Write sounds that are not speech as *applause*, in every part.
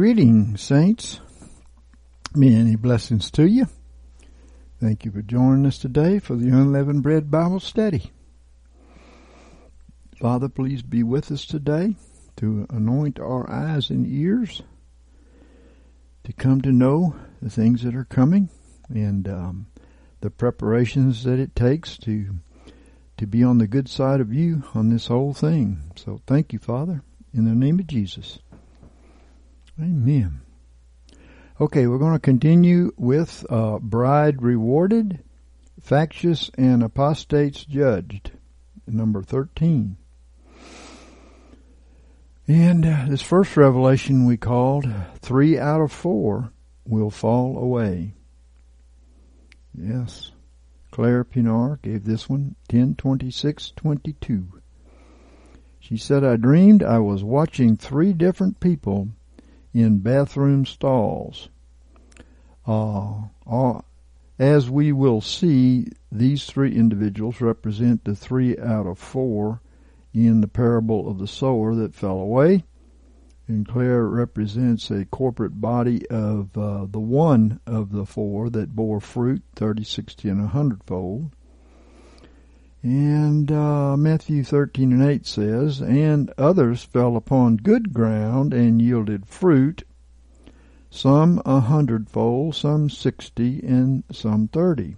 Greetings, saints. Many blessings to you. Thank you for joining us today for the Unleavened Bread Bible Study. Father, please be with us today to anoint our eyes and ears to come to know the things that are coming and um, the preparations that it takes to to be on the good side of you on this whole thing. So thank you, Father, in the name of Jesus. Amen. Okay, we're going to continue with uh, Bride Rewarded, Factious and Apostates Judged, number 13. And uh, this first revelation we called Three Out of Four Will Fall Away. Yes. Claire Pienaar gave this one 102622. She said, I dreamed I was watching three different people in bathroom stalls. Uh, uh, as we will see, these three individuals represent the three out of four in the parable of the sower that fell away. And Claire represents a corporate body of uh, the one of the four that bore fruit, 30, 60, and a hundredfold. And uh, Matthew 13 and 8 says, And others fell upon good ground and yielded fruit, some a hundredfold, some sixty, and some thirty.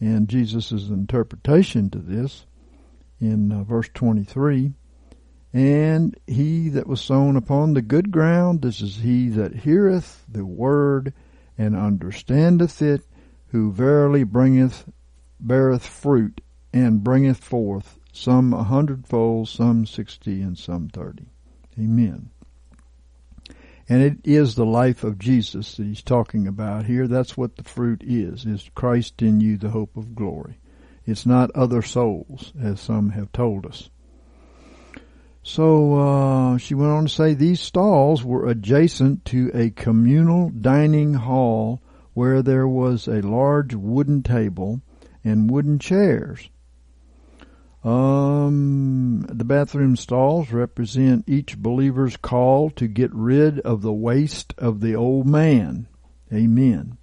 And Jesus' interpretation to this in uh, verse 23 And he that was sown upon the good ground, this is he that heareth the word and understandeth it, who verily bringeth, beareth fruit, and bringeth forth some a hundredfold, some sixty, and some thirty. Amen. And it is the life of Jesus that he's talking about here. That's what the fruit is, is Christ in you, the hope of glory. It's not other souls, as some have told us. So uh, she went on to say these stalls were adjacent to a communal dining hall where there was a large wooden table and wooden chairs. Um, the bathroom stalls represent each believer's call to get rid of the waste of the old man. Amen.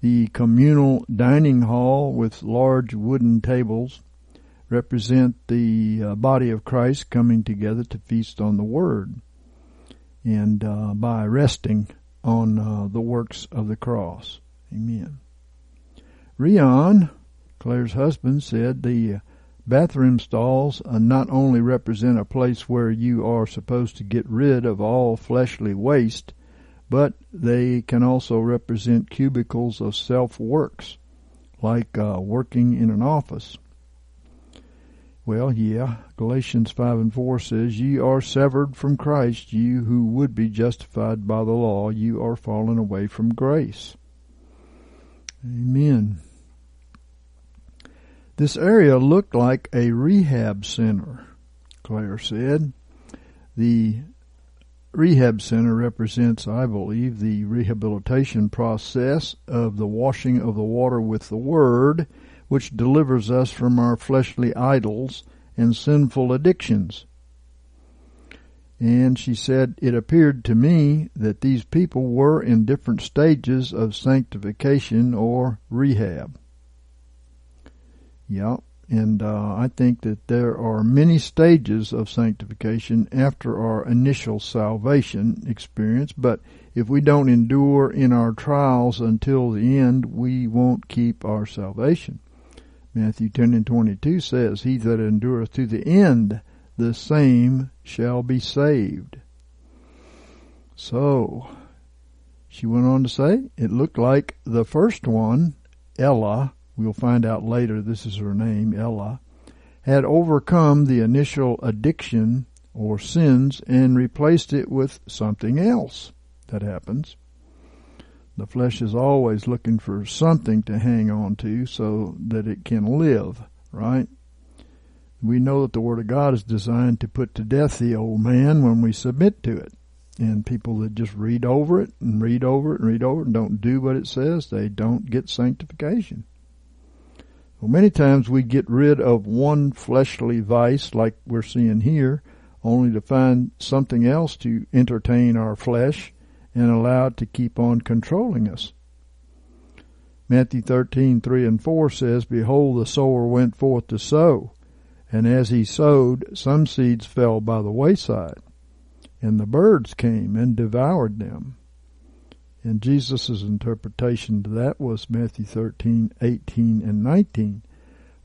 The communal dining hall with large wooden tables represent the uh, body of Christ coming together to feast on the Word and uh, by resting on uh, the works of the cross. Amen. Rion, Claire's husband, said the bathroom stalls uh, not only represent a place where you are supposed to get rid of all fleshly waste, but they can also represent cubicles of self works, like uh, working in an office. Well, yeah, Galatians 5 and 4 says, Ye are severed from Christ, you who would be justified by the law, you are fallen away from grace. Amen. This area looked like a rehab center, Claire said. The rehab center represents, I believe, the rehabilitation process of the washing of the water with the Word, which delivers us from our fleshly idols and sinful addictions. And she said, It appeared to me that these people were in different stages of sanctification or rehab. Yeah, and uh, I think that there are many stages of sanctification after our initial salvation experience, but if we don't endure in our trials until the end, we won't keep our salvation. Matthew 10 and 22 says, He that endureth to the end, the same shall be saved. So, she went on to say, it looked like the first one, Ella, we'll find out later this is her name, Ella, had overcome the initial addiction or sins and replaced it with something else. That happens. The flesh is always looking for something to hang on to so that it can live, right? We know that the Word of God is designed to put to death the old man when we submit to it. And people that just read over it and read over it and read over it and don't do what it says, they don't get sanctification. Well, many times we get rid of one fleshly vice like we're seeing here, only to find something else to entertain our flesh and allow it to keep on controlling us. Matthew 13, 3 and 4 says, Behold, the sower went forth to sow, and as he sowed, some seeds fell by the wayside, and the birds came and devoured them. And Jesus' interpretation to that was Matthew 13, 18 and 19.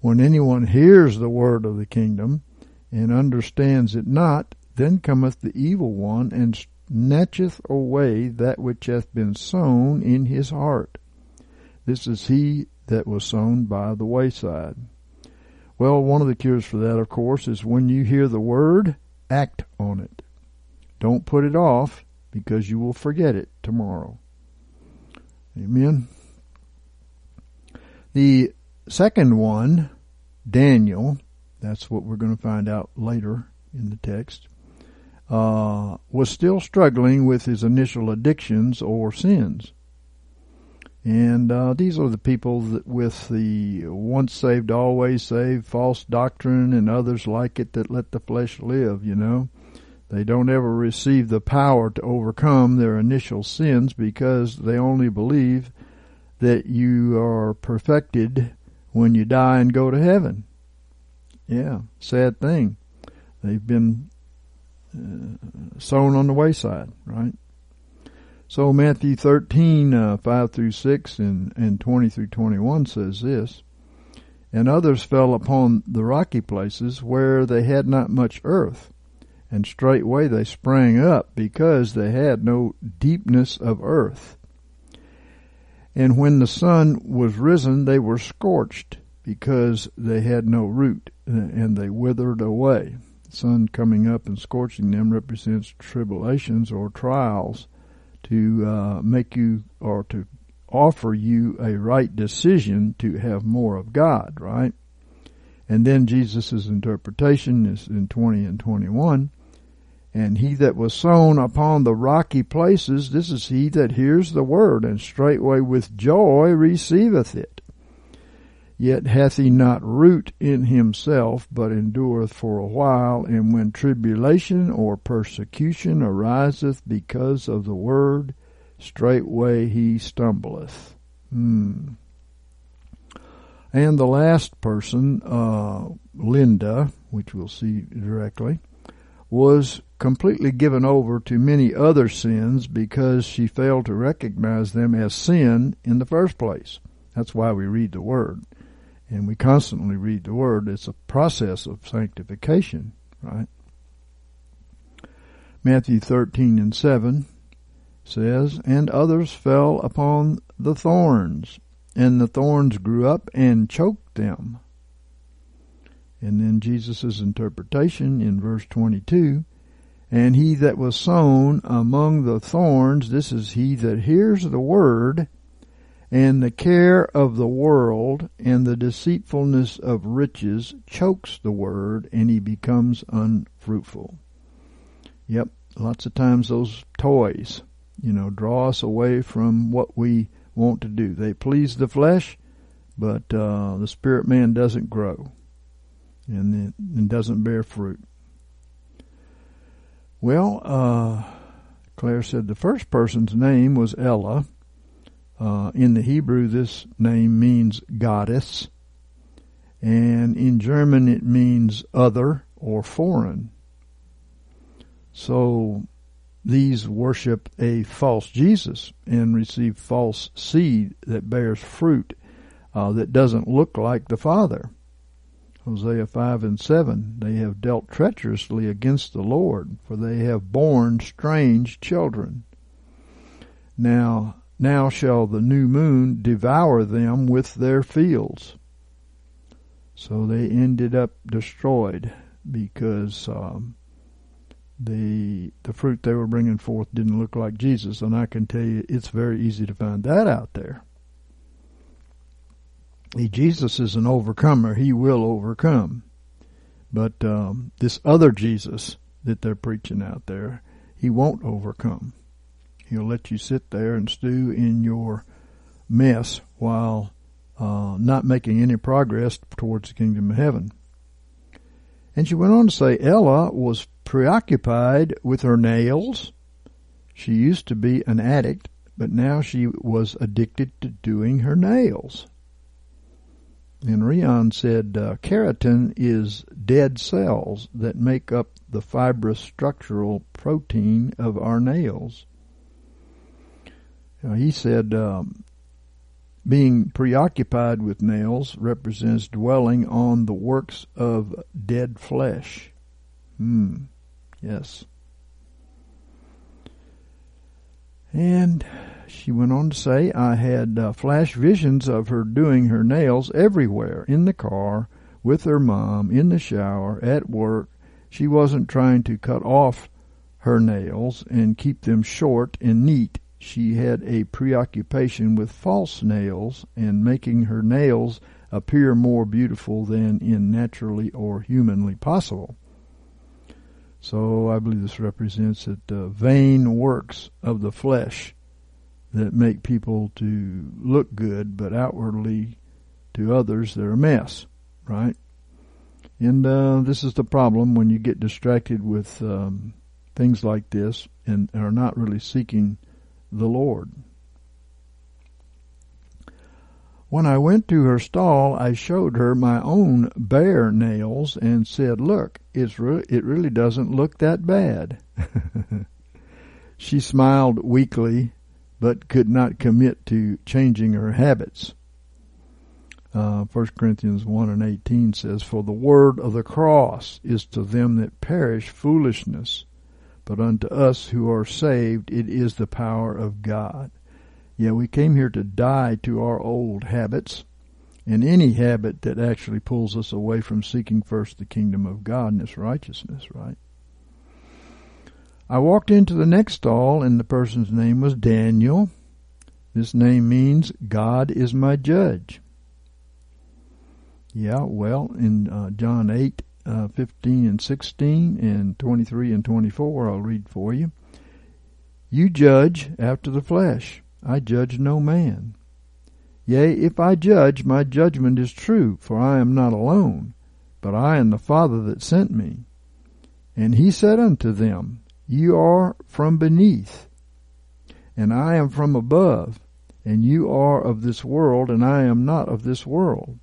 When anyone hears the word of the kingdom and understands it not, then cometh the evil one and snatcheth away that which hath been sown in his heart. This is he that was sown by the wayside. Well, one of the cures for that, of course, is when you hear the word, act on it. Don't put it off because you will forget it tomorrow. Amen. The second one, Daniel, that's what we're going to find out later in the text, uh, was still struggling with his initial addictions or sins. And uh, these are the people that with the once saved, always saved, false doctrine, and others like it that let the flesh live, you know. They don't ever receive the power to overcome their initial sins because they only believe that you are perfected when you die and go to heaven. Yeah, sad thing. They've been uh, sown on the wayside, right? So Matthew 13, uh, 5 through 6 and, and 20 through 21 says this, And others fell upon the rocky places where they had not much earth, and straightway they sprang up because they had no deepness of earth. And when the sun was risen, they were scorched because they had no root, and they withered away. The sun coming up and scorching them represents tribulations or trials to uh, make you or to offer you a right decision to have more of God, right? And then Jesus' interpretation is in 20 and 21. And he that was sown upon the rocky places, this is he that hears the word, and straightway with joy receiveth it. Yet hath he not root in himself, but endureth for a while, and when tribulation or persecution ariseth because of the word, straightway he stumbleth. Hmm. And the last person, uh, Linda, which we'll see directly, was completely given over to many other sins because she failed to recognize them as sin in the first place. That's why we read the Word and we constantly read the Word, it's a process of sanctification, right? Matthew 13 and 7 says, And others fell upon the thorns, and the thorns grew up and choked them. And then Jesus' interpretation in verse 22, And he that was sown among the thorns, this is he that hears the word, and the care of the world and the deceitfulness of riches chokes the word and he becomes unfruitful. Yep, lots of times those toys, you know, draw us away from what we want to do. They please the flesh, but uh, the spirit man doesn't grow and, and doesn't bear fruit. Well, uh, Claire said the first person's name was Ella uh, in the Hebrew, this name means goddess, and in German it means other or foreign. So these worship a false Jesus and receive false seed that bears fruit uh, that doesn't look like the Father. Hosea 5 and 7, they have dealt treacherously against the Lord, for they have borne strange children. Now, now shall the new moon devour them with their fields. So they ended up destroyed because um, the the fruit they were bringing forth didn't look like Jesus, and I can tell you it's very easy to find that out there. Jesus is an overcomer; he will overcome. But um, this other Jesus that they're preaching out there, he won't overcome. He'll let you sit there and stew in your mess while uh, not making any progress towards the kingdom of heaven. And she went on to say Ella was preoccupied with her nails. She used to be an addict, but now she was addicted to doing her nails. And Rion said uh, keratin is dead cells that make up the fibrous structural protein of our nails. Uh, he said um, being preoccupied with nails represents dwelling on the works of dead flesh. Hmm. Yes. And she went on to say, I had uh, flash visions of her doing her nails everywhere in the car, with her mom, in the shower, at work. She wasn't trying to cut off her nails and keep them short and neat she had a preoccupation with false nails and making her nails appear more beautiful than in naturally or humanly possible. So I believe this represents that uh, vain works of the flesh that make people to look good, but outwardly to others they're a mess, right? And uh, this is the problem when you get distracted with um, things like this and are not really seeking the Lord. When I went to her stall, I showed her my own bare nails and said, Look, it's re- it really doesn't look that bad. *laughs* she smiled weakly, but could not commit to changing her habits. Uh, 1 Corinthians 1 and 18 says, For the word of the cross is to them that perish foolishness, but unto us who are saved, it is the power of God. Yeah, we came here to die to our old habits and any habit that actually pulls us away from seeking first the kingdom of God and His righteousness, right? I walked into the next stall and the person's name was Daniel. This name means God is my judge. Yeah, well, in uh, John 8, uh, 15 and 16 and 23 and 24 I'll read for you. You judge after the flesh. I judge no man. Yea, if I judge, my judgment is true, for I am not alone, but I and the Father that sent me. And he said unto them, You are from beneath, and I am from above, and you are of this world, and I am not of this world.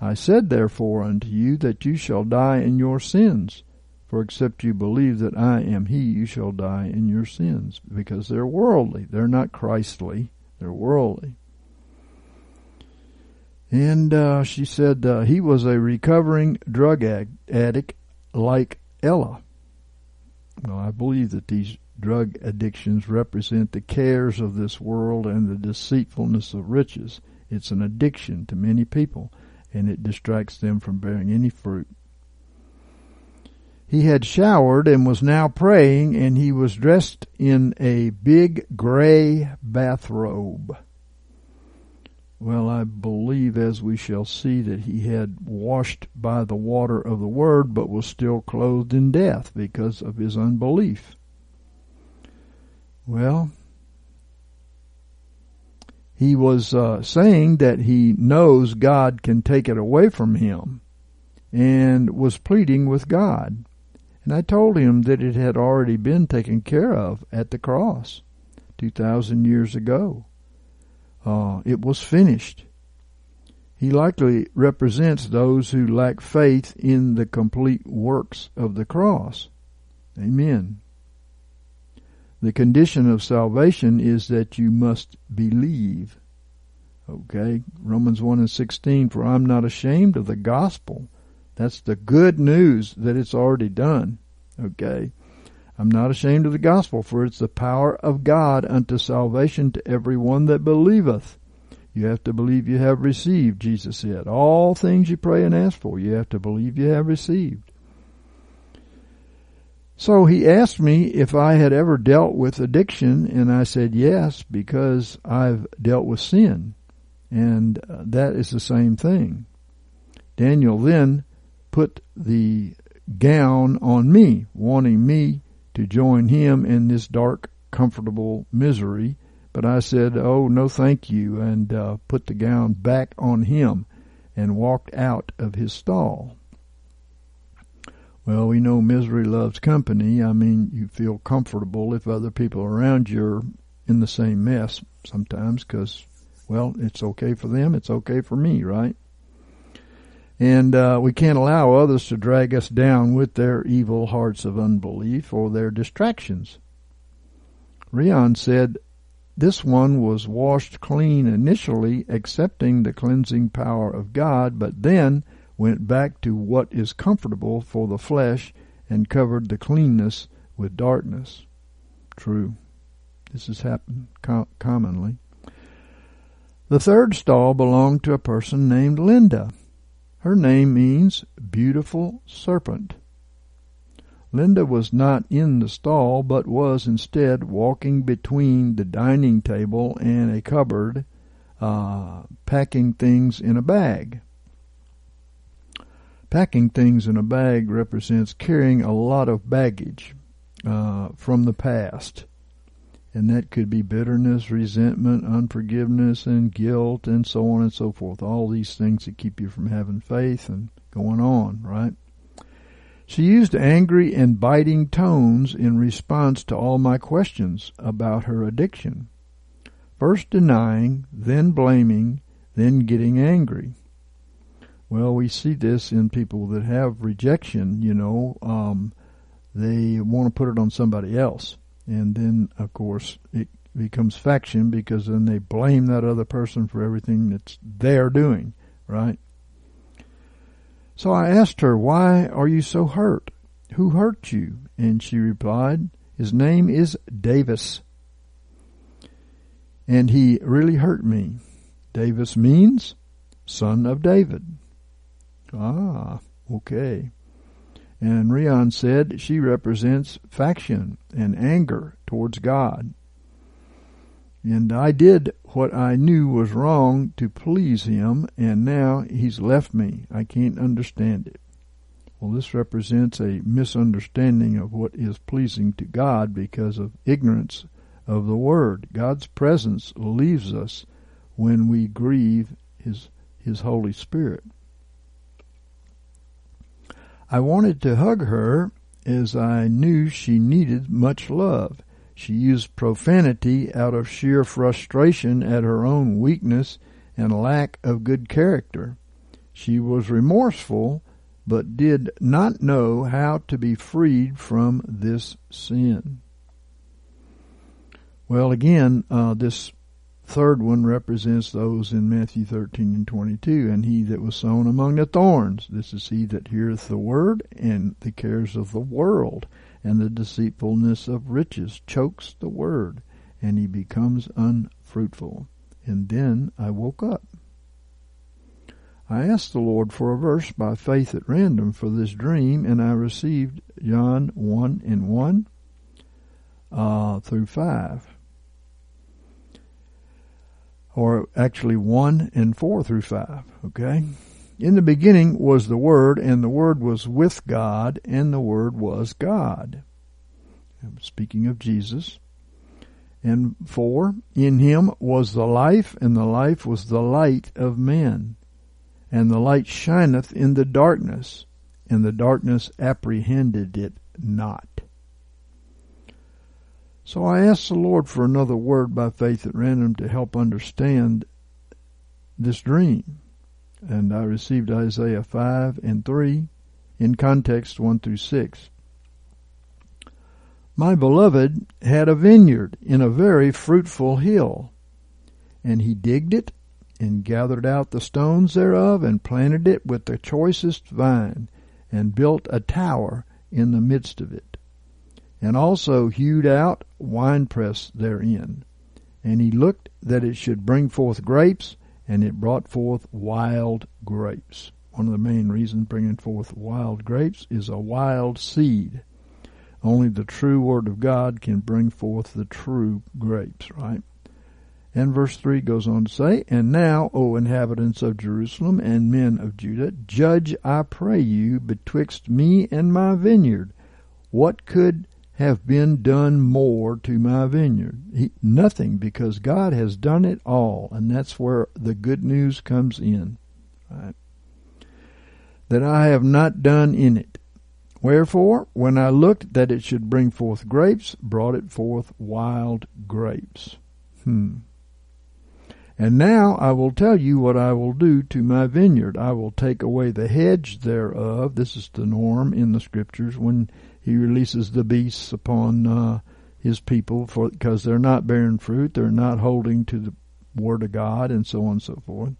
I said therefore unto you that you shall die in your sins. For except you believe that I am He, you shall die in your sins. Because they're worldly. They're not Christly. They're worldly. And uh, she said uh, he was a recovering drug addict like Ella. Well, I believe that these drug addictions represent the cares of this world and the deceitfulness of riches. It's an addiction to many people and it distracts them from bearing any fruit. He had showered and was now praying, and he was dressed in a big gray bathrobe. Well, I believe, as we shall see, that he had washed by the water of the word, but was still clothed in death because of his unbelief. Well, he was uh, saying that he knows God can take it away from him and was pleading with God. And I told him that it had already been taken care of at the cross 2,000 years ago. Uh, it was finished. He likely represents those who lack faith in the complete works of the cross. Amen. The condition of salvation is that you must believe. Okay, Romans 1 and 16, for I'm not ashamed of the gospel. That's the good news that it's already done. Okay. I'm not ashamed of the gospel, for it's the power of God unto salvation to every one that believeth. You have to believe you have received, Jesus said. All things you pray and ask for, you have to believe you have received. So he asked me if I had ever dealt with addiction, and I said yes, because I've dealt with sin. And uh, that is the same thing. Daniel then put the gown on me, wanting me to join him in this dark, comfortable misery. But I said, oh, no thank you, and uh, put the gown back on him and walked out of his stall. Well, we know misery loves company. I mean, you feel comfortable if other people around you are in the same mess sometimes because, well, it's okay for them, it's okay for me, right? And uh, we can't allow others to drag us down with their evil hearts of unbelief or their distractions. Rion said, This one was washed clean initially, accepting the cleansing power of God, but then went back to what is comfortable for the flesh and covered the cleanness with darkness. True. This has happened co- commonly. The third stall belonged to a person named Linda. Her name means beautiful serpent. Linda was not in the stall, but was instead walking between the dining table and a cupboard, uh, packing things in a bag. Packing things in a bag represents carrying a lot of baggage uh, from the past. And that could be bitterness, resentment, unforgiveness, and guilt, and so on and so forth. All these things that keep you from having faith and going on, right? She used angry and biting tones in response to all my questions about her addiction. First denying, then blaming, then getting angry. Well, we see this in people that have rejection, you know, um, they want to put it on somebody else. And then, of course, it becomes faction because then they blame that other person for everything that's they're doing, right? So I asked her, Why are you so hurt? Who hurt you? And she replied, His name is Davis. And he really hurt me. Davis means son of David. Ah, okay. And Rion said she represents faction and anger towards God. And I did what I knew was wrong to please him, and now he's left me. I can't understand it. Well, this represents a misunderstanding of what is pleasing to God because of ignorance of the Word. God's presence leaves us when we grieve His, His Holy Spirit. I wanted to hug her as I knew she needed much love. She used profanity out of sheer frustration at her own weakness and lack of good character. She was remorseful, but did not know how to be freed from this sin. Well, again, uh, this third one represents those in Matthew 13 and 22. And he that was sown among the thorns, this is he that heareth the word, and the cares of the world, and the deceitfulness of riches chokes the word, and he becomes unfruitful. And then I woke up. I asked the Lord for a verse by faith at random for this dream, and I received John 1 and 1 uh, through 5 or actually 1 and 4 through 5, okay? In the beginning was the Word, and the Word was with God, and the Word was God. I'm speaking of Jesus. And 4, in him was the life, and the life was the light of men. And the light shineth in the darkness, and the darkness apprehended it not. So I asked the Lord for another word by faith at random to help understand this dream. And I received Isaiah 5 and 3 in context 1 through 6. My beloved had a vineyard in a very fruitful hill, and he digged it and gathered out the stones thereof and planted it with the choicest vine and built a tower in the midst of it and also hewed out winepress therein. And he looked that it should bring forth grapes, and it brought forth wild grapes. One of the main reasons bringing forth wild grapes is a wild seed. Only the true Word of God can bring forth the true grapes, right? And verse 3 goes on to say, And now, O inhabitants of Jerusalem and men of Judah, judge, I pray you, betwixt me and my vineyard. What could have been done more to my vineyard? He, nothing, because God has done it all, and that's where the good news comes in. Right? That I have not done in it. Wherefore, when I looked that it should bring forth grapes, brought it forth wild grapes. Hmm. And now I will tell you what I will do to my vineyard. I will take away the hedge thereof. This is the norm in the scriptures when he releases the beasts upon uh, his people for because they're not bearing fruit, they're not holding to the word of God, and so on and so forth.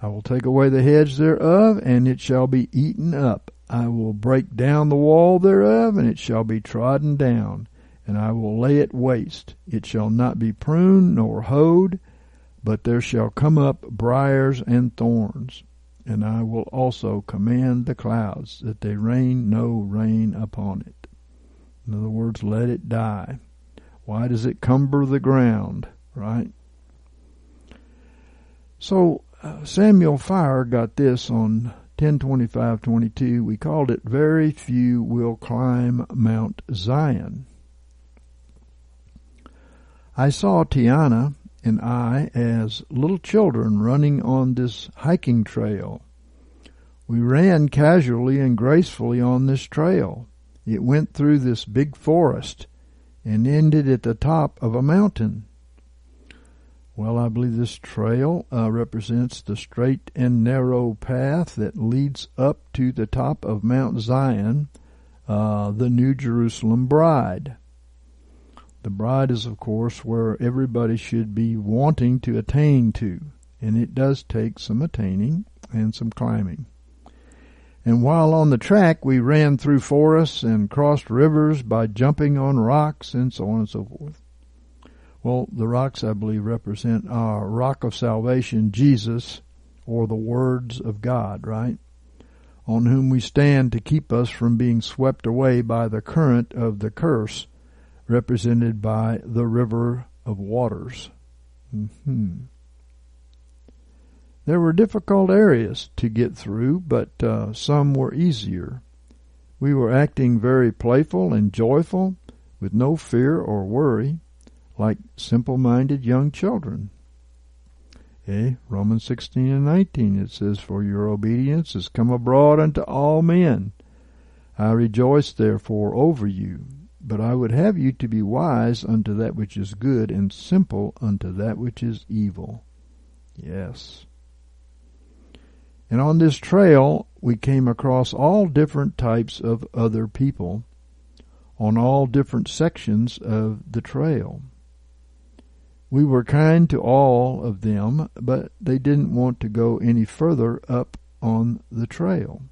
I will take away the hedge thereof, and it shall be eaten up. I will break down the wall thereof, and it shall be trodden down, and I will lay it waste. It shall not be pruned nor hoed but there shall come up briers and thorns, and I will also command the clouds that they rain no rain upon it. In other words, let it die. Why does it cumber the ground, right? So uh, Samuel Fire got this on 102522. We called it Very Few Will Climb Mount Zion. I saw Tiana and I as little children running on this hiking trail. We ran casually and gracefully on this trail. It went through this big forest and ended at the top of a mountain. Well, I believe this trail uh, represents the straight and narrow path that leads up to the top of Mount Zion, uh, the New Jerusalem bride. The bride is, of course, where everybody should be wanting to attain to, and it does take some attaining and some climbing. And while on the track, we ran through forests and crossed rivers by jumping on rocks and so on and so forth. Well, the rocks, I believe, represent our rock of salvation, Jesus, or the words of God, right? On whom we stand to keep us from being swept away by the current of the curse represented by the river of waters. Mm-hmm. There were difficult areas to get through, but uh, some were easier. We were acting very playful and joyful, with no fear or worry, like simple-minded young children. Eh? Romans 16 and 19, it says, For your obedience is come abroad unto all men. I rejoice therefore over you, but I would have you to be wise unto that which is good, and simple unto that which is evil. Yes. And on this trail, we came across all different types of other people on all different sections of the trail. We were kind to all of them, but they didn't want to go any further up on the trail.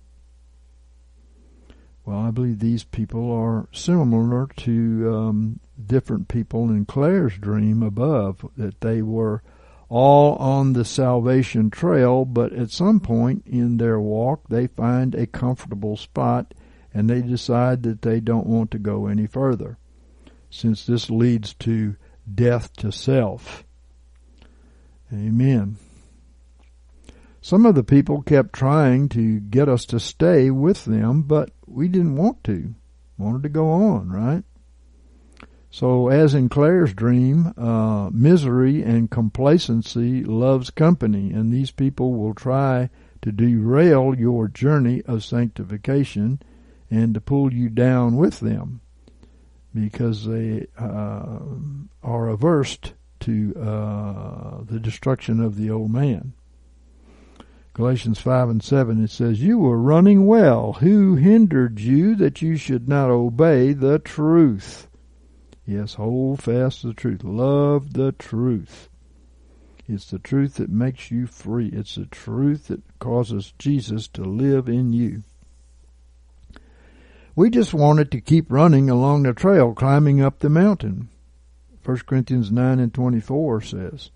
Well, I believe these people are similar to um, different people in Claire's dream above, that they were all on the salvation trail, but at some point in their walk, they find a comfortable spot and they decide that they don't want to go any further, since this leads to death to self. Amen. Some of the people kept trying to get us to stay with them, but we didn't want to. Wanted to go on, right? So, as in Claire's dream, uh, misery and complacency loves company, and these people will try to derail your journey of sanctification and to pull you down with them because they uh, are averse to uh, the destruction of the old man. Galatians 5 and 7, it says, You were running well. Who hindered you that you should not obey the truth? Yes, hold fast to the truth. Love the truth. It's the truth that makes you free. It's the truth that causes Jesus to live in you. We just wanted to keep running along the trail, climbing up the mountain. 1 Corinthians 9 and 24 says,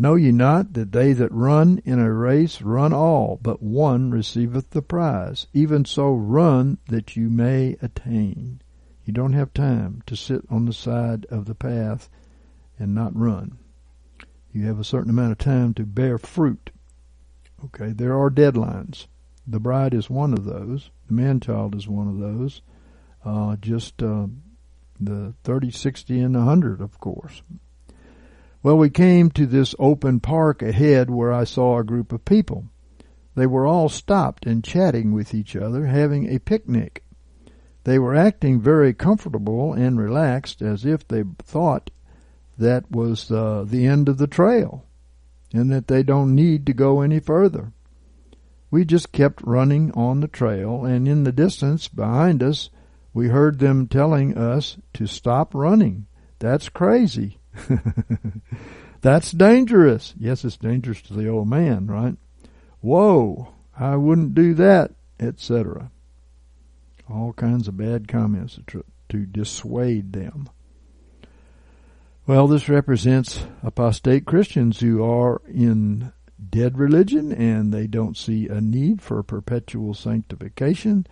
Know ye not that they that run in a race run all, but one receiveth the prize? Even so run that you may attain. You don't have time to sit on the side of the path and not run. You have a certain amount of time to bear fruit. Okay, there are deadlines. The bride is one of those. The man child is one of those. Uh, just uh, the 30, 60, and 100, of course. Well, we came to this open park ahead where I saw a group of people. They were all stopped and chatting with each other, having a picnic. They were acting very comfortable and relaxed as if they thought that was uh, the end of the trail and that they don't need to go any further. We just kept running on the trail, and in the distance behind us, we heard them telling us to stop running. That's crazy. *laughs* That's dangerous. Yes, it's dangerous to the old man, right? Whoa, I wouldn't do that, etc. All kinds of bad comments to, dissuade them. Well, this represents apostate Christians who are in dead religion and they don't see a need for perpetual sanctification.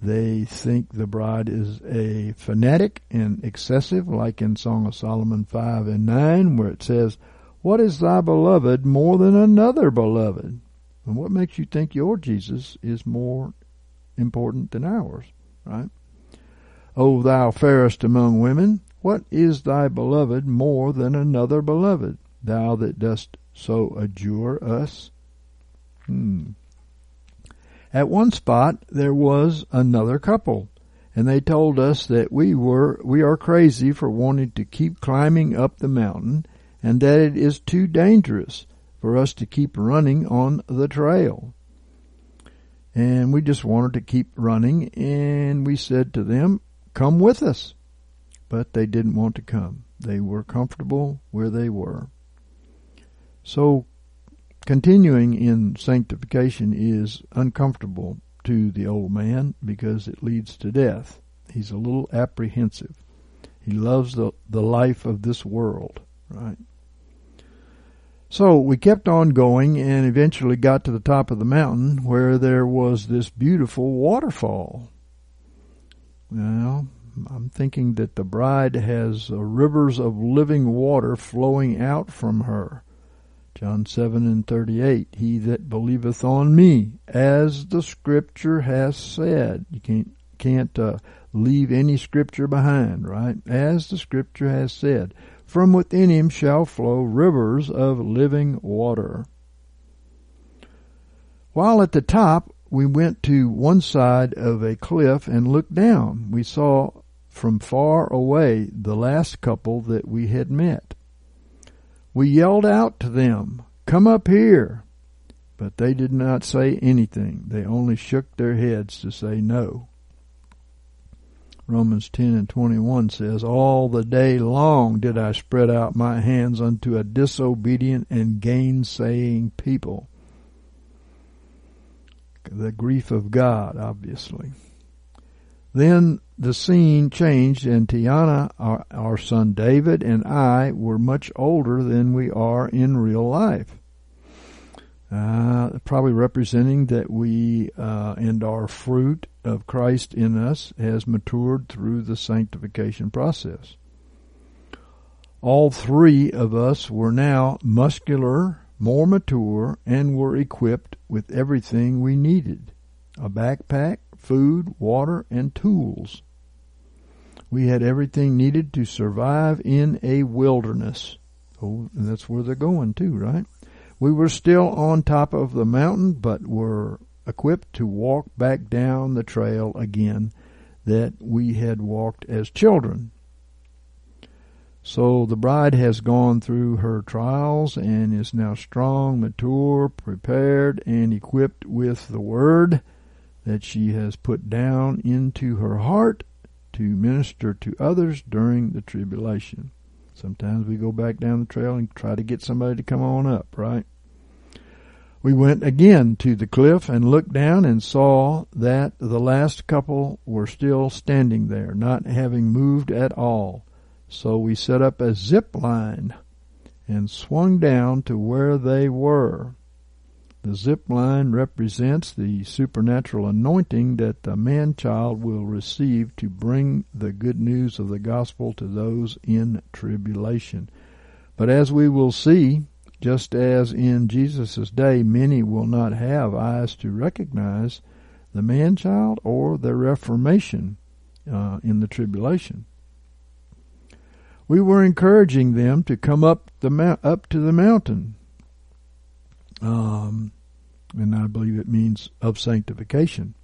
They think the bride is a fanatic and excessive, like in Song of Solomon 5 and 9, where it says, What is thy beloved more than another beloved? And what makes you think your Jesus is more important than ours, right? O thou fairest among women, what is thy beloved more than another beloved? Thou that dost so adjure us? Hmm. At one spot there was another couple, and they told us that we were we are crazy for wanting to keep climbing up the mountain and that it is too dangerous for us to keep running on the trail. And we just wanted to keep running and we said to them, "Come with us." But they didn't want to come. They were comfortable where they were. So continuing in sanctification is uncomfortable to the old man because it leads to death. He's a little apprehensive. He loves the, the life of this world, right? So we kept on going and eventually got to the top of the mountain where there was this beautiful waterfall. Well, I'm thinking that the bride has uh, rivers of living water flowing out from her. John 7 and 38, He that believeth on me, as the scripture has said. You can't, can't uh, leave any scripture behind, right? As the scripture has said, from within him shall flow rivers of living water. While at the top, we went to one side of a cliff and looked down. We saw from far away the last couple that we had met. We yelled out to them, Come up here! But they did not say anything. They only shook their heads to say no. Romans 10 and 21 says, All the day long did I spread out my hands unto a disobedient and gainsaying people. The grief of God, obviously. Then the scene changed, and Tiana, our, our, son David, and I were much older than we are in real life. Uh, probably representing that we uh, and our fruit of Christ in us has matured through the sanctification process. All three of us were now muscular, more mature, and were equipped with everything we needed a backpack, food, water, and tools. We had everything needed to survive in a wilderness. Oh, and that's where they're going too, right? We were still on top of the mountain, but were equipped to walk back down the trail again that we had walked as children. So the bride has gone through her trials and is now strong, mature, prepared, and equipped with the word that she has put down into her heart to minister to others during the tribulation. Sometimes we go back down the trail and try to get somebody to come on up, right? We went again to the cliff and looked down and saw that the last couple were still standing there, not having moved at all. So we set up a zip line and swung down to where they were. The zip line represents the supernatural anointing that the man child will receive to bring the good news of the gospel to those in tribulation. But as we will see, just as in Jesus' day many will not have eyes to recognize the man child or the reformation uh, in the tribulation. We were encouraging them to come up the up to the mountain, um, and I believe it means of sanctification,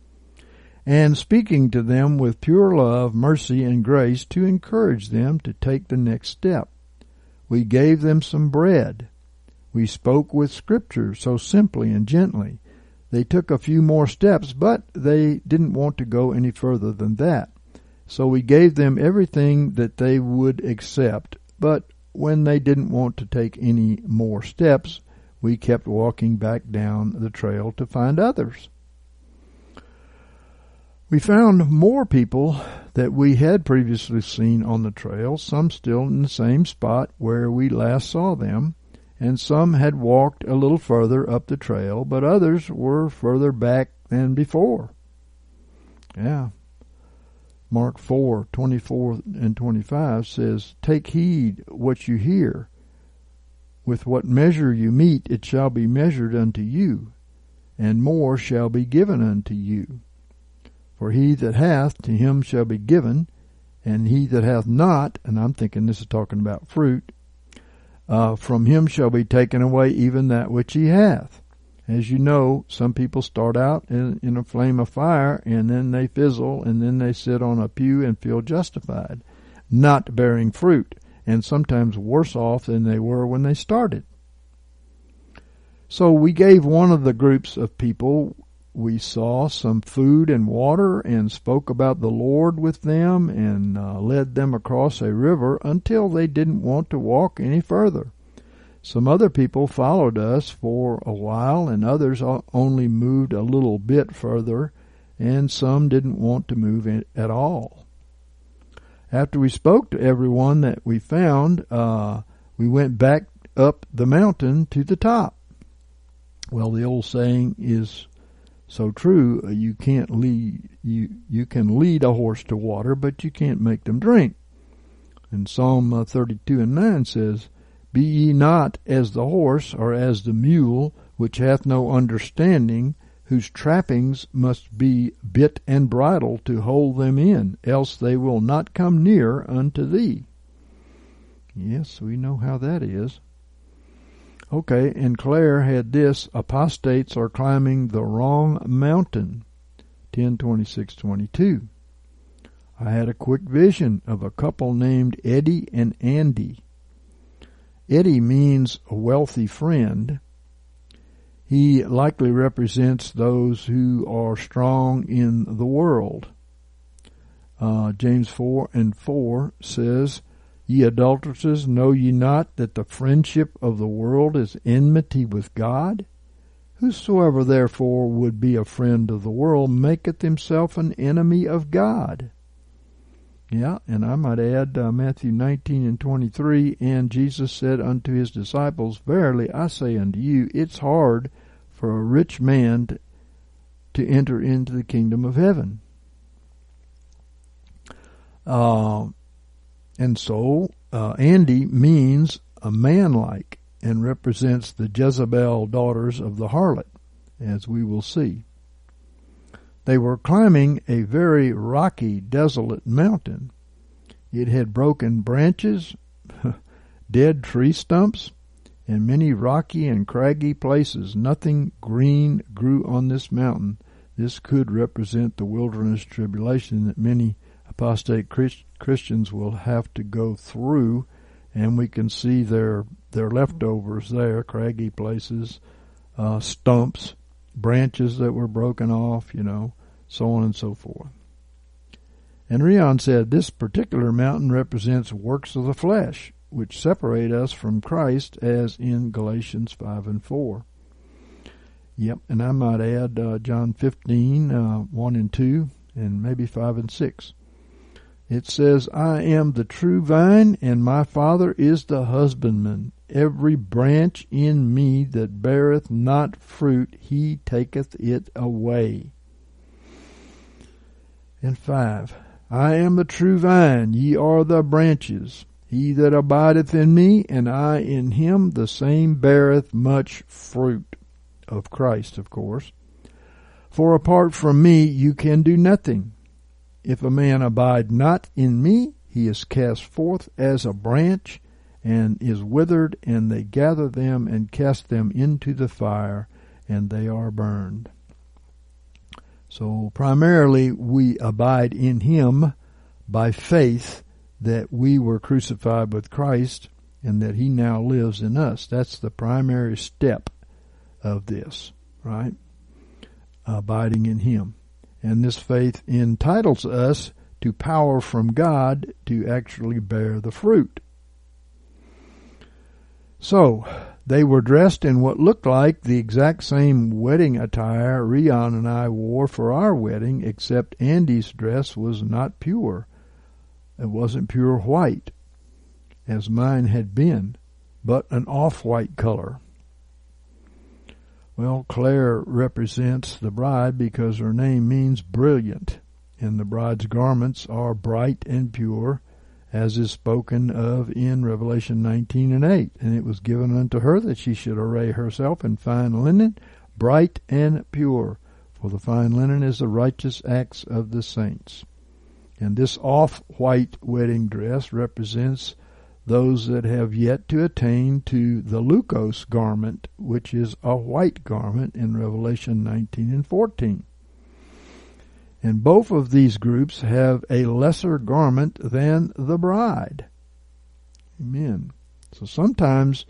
and speaking to them with pure love, mercy, and grace to encourage them to take the next step. We gave them some bread. We spoke with Scripture so simply and gently. They took a few more steps, but they didn't want to go any further than that. So we gave them everything that they would accept, but when they didn't want to take any more steps, we kept walking back down the trail to find others. We found more people that we had previously seen on the trail, some still in the same spot where we last saw them, and some had walked a little further up the trail, but others were further back than before. Yeah, Mark 4, 24 and 25 says, Take heed what you hear. With what measure you meet, it shall be measured unto you, and more shall be given unto you. For he that hath, to him shall be given, and he that hath not, and I'm thinking this is talking about fruit, uh, from him shall be taken away even that which he hath. As you know, some people start out in, in, a flame of fire and then they fizzle and then they sit on a pew and feel justified, not bearing fruit, and sometimes worse off than they were when they started. So we gave one of the groups of people we saw some food and water and spoke about the Lord with them and uh, led them across a river until they didn't want to walk any further. Some other people followed us for a while, and others only moved a little bit further, and some didn't want to move at all. After we spoke to everyone that we found, uh, we went back up the mountain to the top. Well, the old saying is so true. Uh, you can't lead you you can lead a horse to water, but you can't make them drink. And Psalm uh, 32 and 9 says, be ye not as the horse, or as the mule, which hath no understanding, whose trappings must be bit and bridle to hold them in, else they will not come near unto thee. Yes, we know how that is. Okay, and Claire had this apostates are climbing the wrong mountain. 102622. I had a quick vision of a couple named Eddie and Andy. Eddie means a wealthy friend. He likely represents those who are strong in the world. Uh, James 4 and 4 says, Ye adulteresses, know ye not that the friendship of the world is enmity with God? Whosoever therefore would be a friend of the world maketh himself an enemy of God. Yeah, and I might add uh, Matthew 19 and 23, and Jesus said unto his disciples, Verily I say unto you, it's hard for a rich man to, to enter into the kingdom of heaven. Uh, and so, uh, Andy means a man like and represents the Jezebel daughters of the harlot, as we will see. They were climbing a very rocky, desolate mountain. It had broken branches, *laughs* dead tree stumps, and many rocky and craggy places. Nothing green grew on this mountain. This could represent the wilderness tribulation that many apostate Christians will have to go through, and we can see their their leftovers there, craggy places, uh, stumps, branches that were broken off, you know, so on and so forth. And Rion said, This particular mountain represents works of the flesh, which separate us from Christ, as in Galatians 5 and 4. Yep, and I might add uh, John 15, uh, 1 and 2, and maybe 5 and 6. It says, I am the true vine, and my Father is the husbandman. every branch in me that beareth not fruit, he taketh it away. And five, I am the true vine, ye are the branches. He that abideth in me, and I in him, the same beareth much fruit. Of Christ, of course. For apart from me, you can do nothing. If a man abide not in me, he is cast forth as a branch and is withered, and they gather them and cast them into the fire, and they are burned. So primarily we abide in Him by faith that we were crucified with Christ and that He now lives in us. That's the primary step of this, right? Abiding in Him. And this faith entitles us to power from God to actually bear the fruit. So, they were dressed in what looked like the exact same wedding attire Rion and I wore for our wedding, except Andy's dress was not pure. It wasn't pure white, as mine had been, but an off-white color. Well, Claire represents the bride because her name means brilliant, and the bride's garments are bright and pure, as is spoken of in Revelation 19 and 8. And it was given unto her that she should array herself in fine linen, bright and pure. For the fine linen is the righteous acts of the saints. And this off-white wedding dress represents those that have yet to attain to the leukos garment, which is a white garment in Revelation 19 and 14. And both of these groups have a lesser garment than the bride. Amen. So sometimes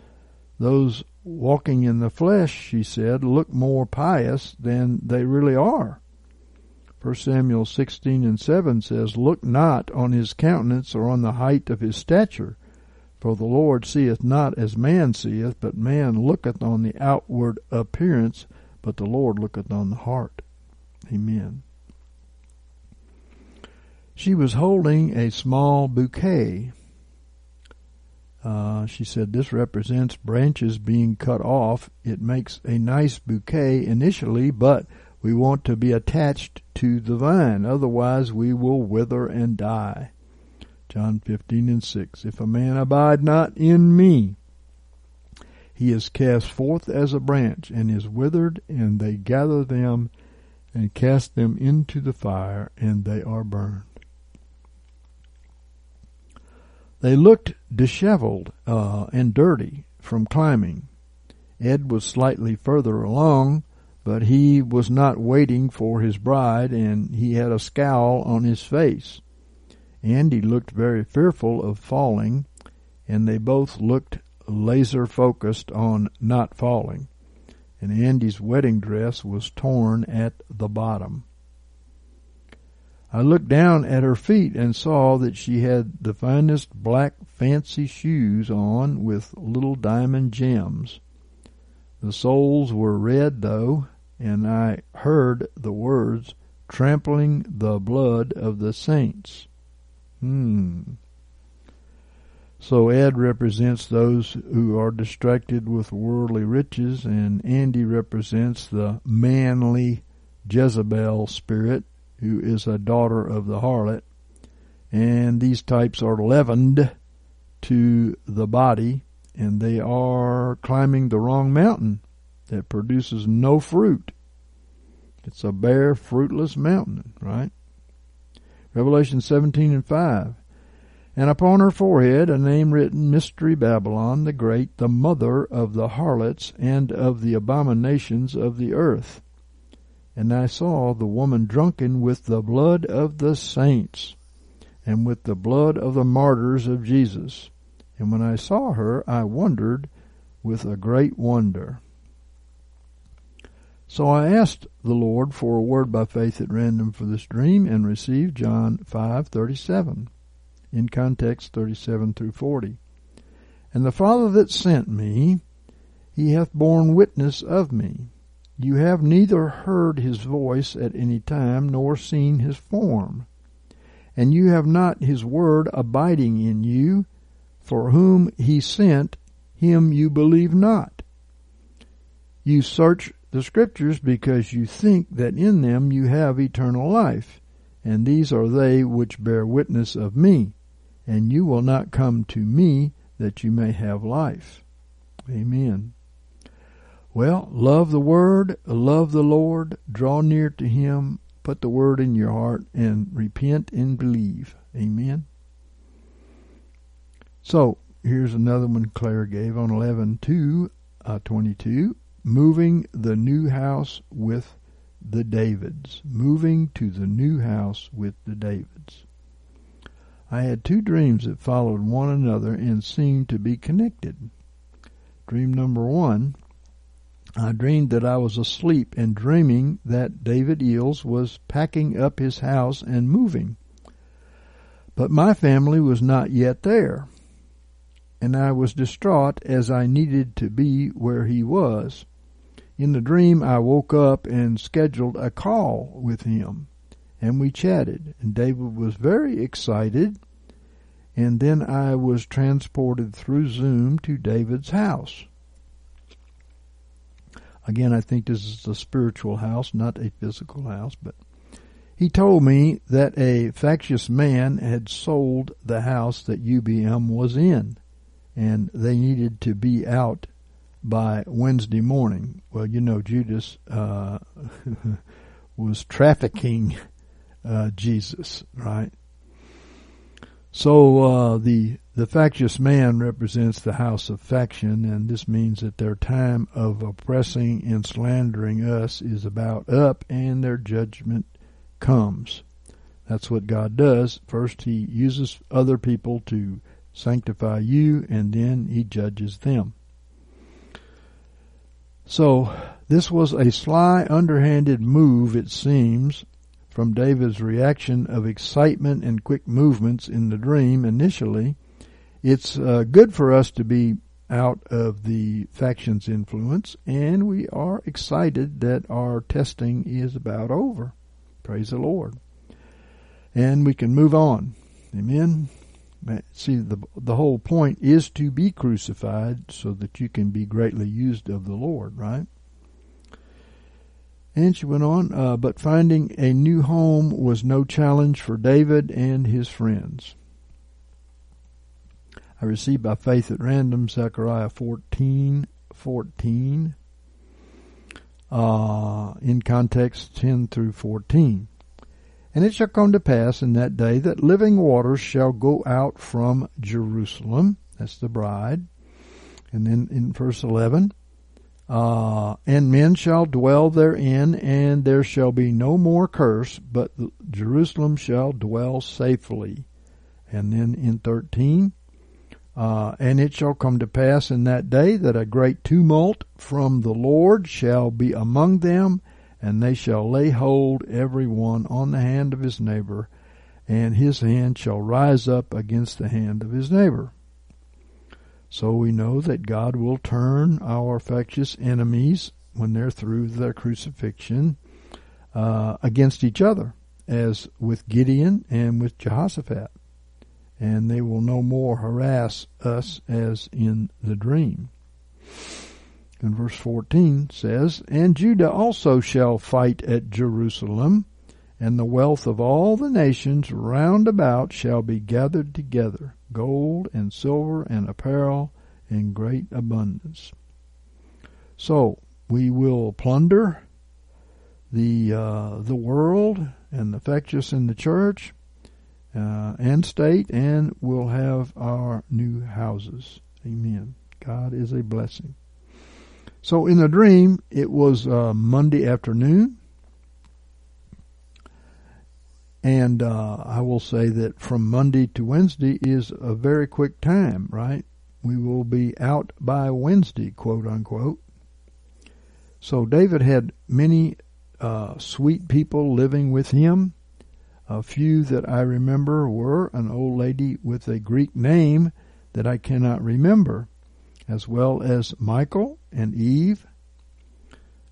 those walking in the flesh, she said, look more pious than they really are. 1 Samuel 16 and 7 says, Look not on his countenance or on the height of his stature, for the Lord seeth not as man seeth, but man looketh on the outward appearance, but the Lord looketh on the heart. Amen. She was holding a small bouquet. Uh, she said this represents branches being cut off. It makes a nice bouquet initially, but we want to be attached to the vine. Otherwise, we will wither and die. John 15 and 6. If a man abide not in me, he is cast forth as a branch and is withered, and they gather them and cast them into the fire, and they are burned. They looked disheveled uh, and dirty from climbing. Ed was slightly further along, but he was not waiting for his bride, and he had a scowl on his face. Andy looked very fearful of falling, and they both looked laser focused on not falling. And Andy's wedding dress was torn at the bottom. I looked down at her feet and saw that she had the finest black fancy shoes on with little diamond gems. The soles were red though, and I heard the words, trampling the blood of the saints. Hmm. So Ed represents those who are distracted with worldly riches, and Andy represents the manly Jezebel spirit who is a daughter of the harlot. And these types are leavened to the body, and they are climbing the wrong mountain that produces no fruit. It's a bare, fruitless mountain, right? Revelation 17 and 5. And upon her forehead a name written, Mystery Babylon the Great, the mother of the harlots and of the abominations of the earth. And I saw the woman drunken with the blood of the saints and with the blood of the martyrs of Jesus. And when I saw her, I wondered with a great wonder. So I asked the Lord for a word by faith at random for this dream and received John 5:37 in context 37 through 40. And the Father that sent me, he hath borne witness of me. You have neither heard his voice at any time nor seen his form. And you have not his word abiding in you, for whom he sent him you believe not. You search the scriptures because you think that in them you have eternal life, and these are they which bear witness of me, and you will not come to me that you may have life. Amen. Well, love the Word, love the Lord, draw near to Him, put the Word in your heart, and repent and believe. Amen. So, here's another one Claire gave on 11 to uh, 22. Moving the new house with the Davids. Moving to the new house with the Davids. I had two dreams that followed one another and seemed to be connected. Dream number one, I dreamed that I was asleep and dreaming that David Eells was packing up his house and moving. But my family was not yet there, and I was distraught as I needed to be where he was. In the dream, I woke up and scheduled a call with him, and we chatted. And David was very excited. And then I was transported through Zoom to David's house. Again, I think this is a spiritual house, not a physical house, but he told me that a factious man had sold the house that UBM was in, and they needed to be out by Wednesday morning. Well, you know, Judas uh, *laughs* was trafficking uh, Jesus, right? So uh, the the factious man represents the house of faction, and this means that their time of oppressing and slandering us is about up, and their judgment comes. That's what God does. First, He uses other people to sanctify you, and then He judges them. So this was a sly, underhanded move, it seems, from David's reaction of excitement and quick movements in the dream initially. It's uh, good for us to be out of the faction's influence, and we are excited that our testing is about over. Praise the Lord. And we can move on. Amen. See, the, the whole point is to be crucified so that you can be greatly used of the Lord, right? And she went on, uh, but finding a new home was no challenge for David and his friends. I received by faith at random Zechariah 14, 14, uh, in context 10 through 14. And it shall come to pass in that day that living waters shall go out from Jerusalem. That's the bride. And then in verse 11, uh, and men shall dwell therein, and there shall be no more curse, but Jerusalem shall dwell safely. And then in 13, uh, and it shall come to pass in that day that a great tumult from the Lord shall be among them, and they shall lay hold every one on the hand of his neighbor, and his hand shall rise up against the hand of his neighbor. So we know that God will turn our factious enemies when they're through their crucifixion uh, against each other, as with Gideon and with Jehoshaphat. And they will no more harass us as in the dream. Verse 14 says, And Judah also shall fight at Jerusalem, and the wealth of all the nations round about shall be gathered together, gold and silver and apparel in great abundance. So we will plunder the uh, the world and the factious in the church uh, and state, and we'll have our new houses. Amen. God is a blessing. So in the dream, it was uh, Monday afternoon. And uh, I will say that from Monday to Wednesday is a very quick time, right? We will be out by Wednesday, quote unquote. So David had many uh, sweet people living with him. A few that I remember were an old lady with a Greek name that I cannot remember as well as Michal and Eve.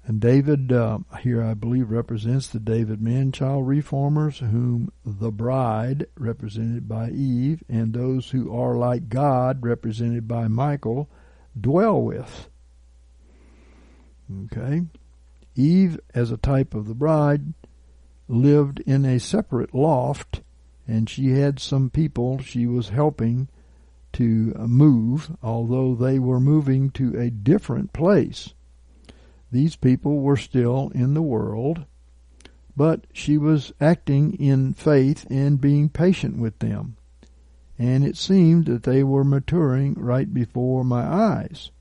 And David, uh, here I believe, represents the David man-child reformers, whom the bride, represented by Eve, and those who are like God, represented by Michael, dwell with. Okay. Eve, as a type of the bride, lived in a separate loft, and she had some people she was helping to move, although they were moving to a different place. These people were still in the world, but she was acting in faith and being patient with them. And it seemed that they were maturing right before my eyes.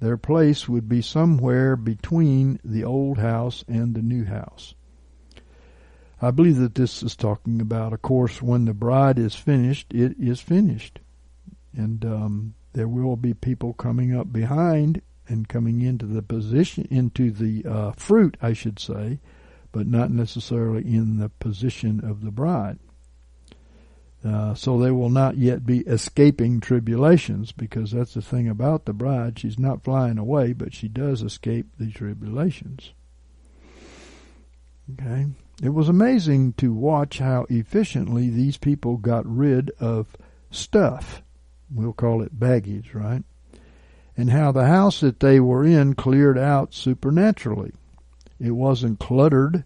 Their place would be somewhere between the old house and the new house. I believe that this is talking about, of course, when the bride is finished, it is finished. And um, there will be people coming up behind and coming into the position, into the uh, fruit, I should say, but not necessarily in the position of the bride. Uh, so they will not yet be escaping tribulations because that's the thing about the bride. She's not flying away, but she does escape the tribulations. Okay. It was amazing to watch how efficiently these people got rid of stuff. We'll call it baggage, right? And how the house that they were in cleared out supernaturally. It wasn't cluttered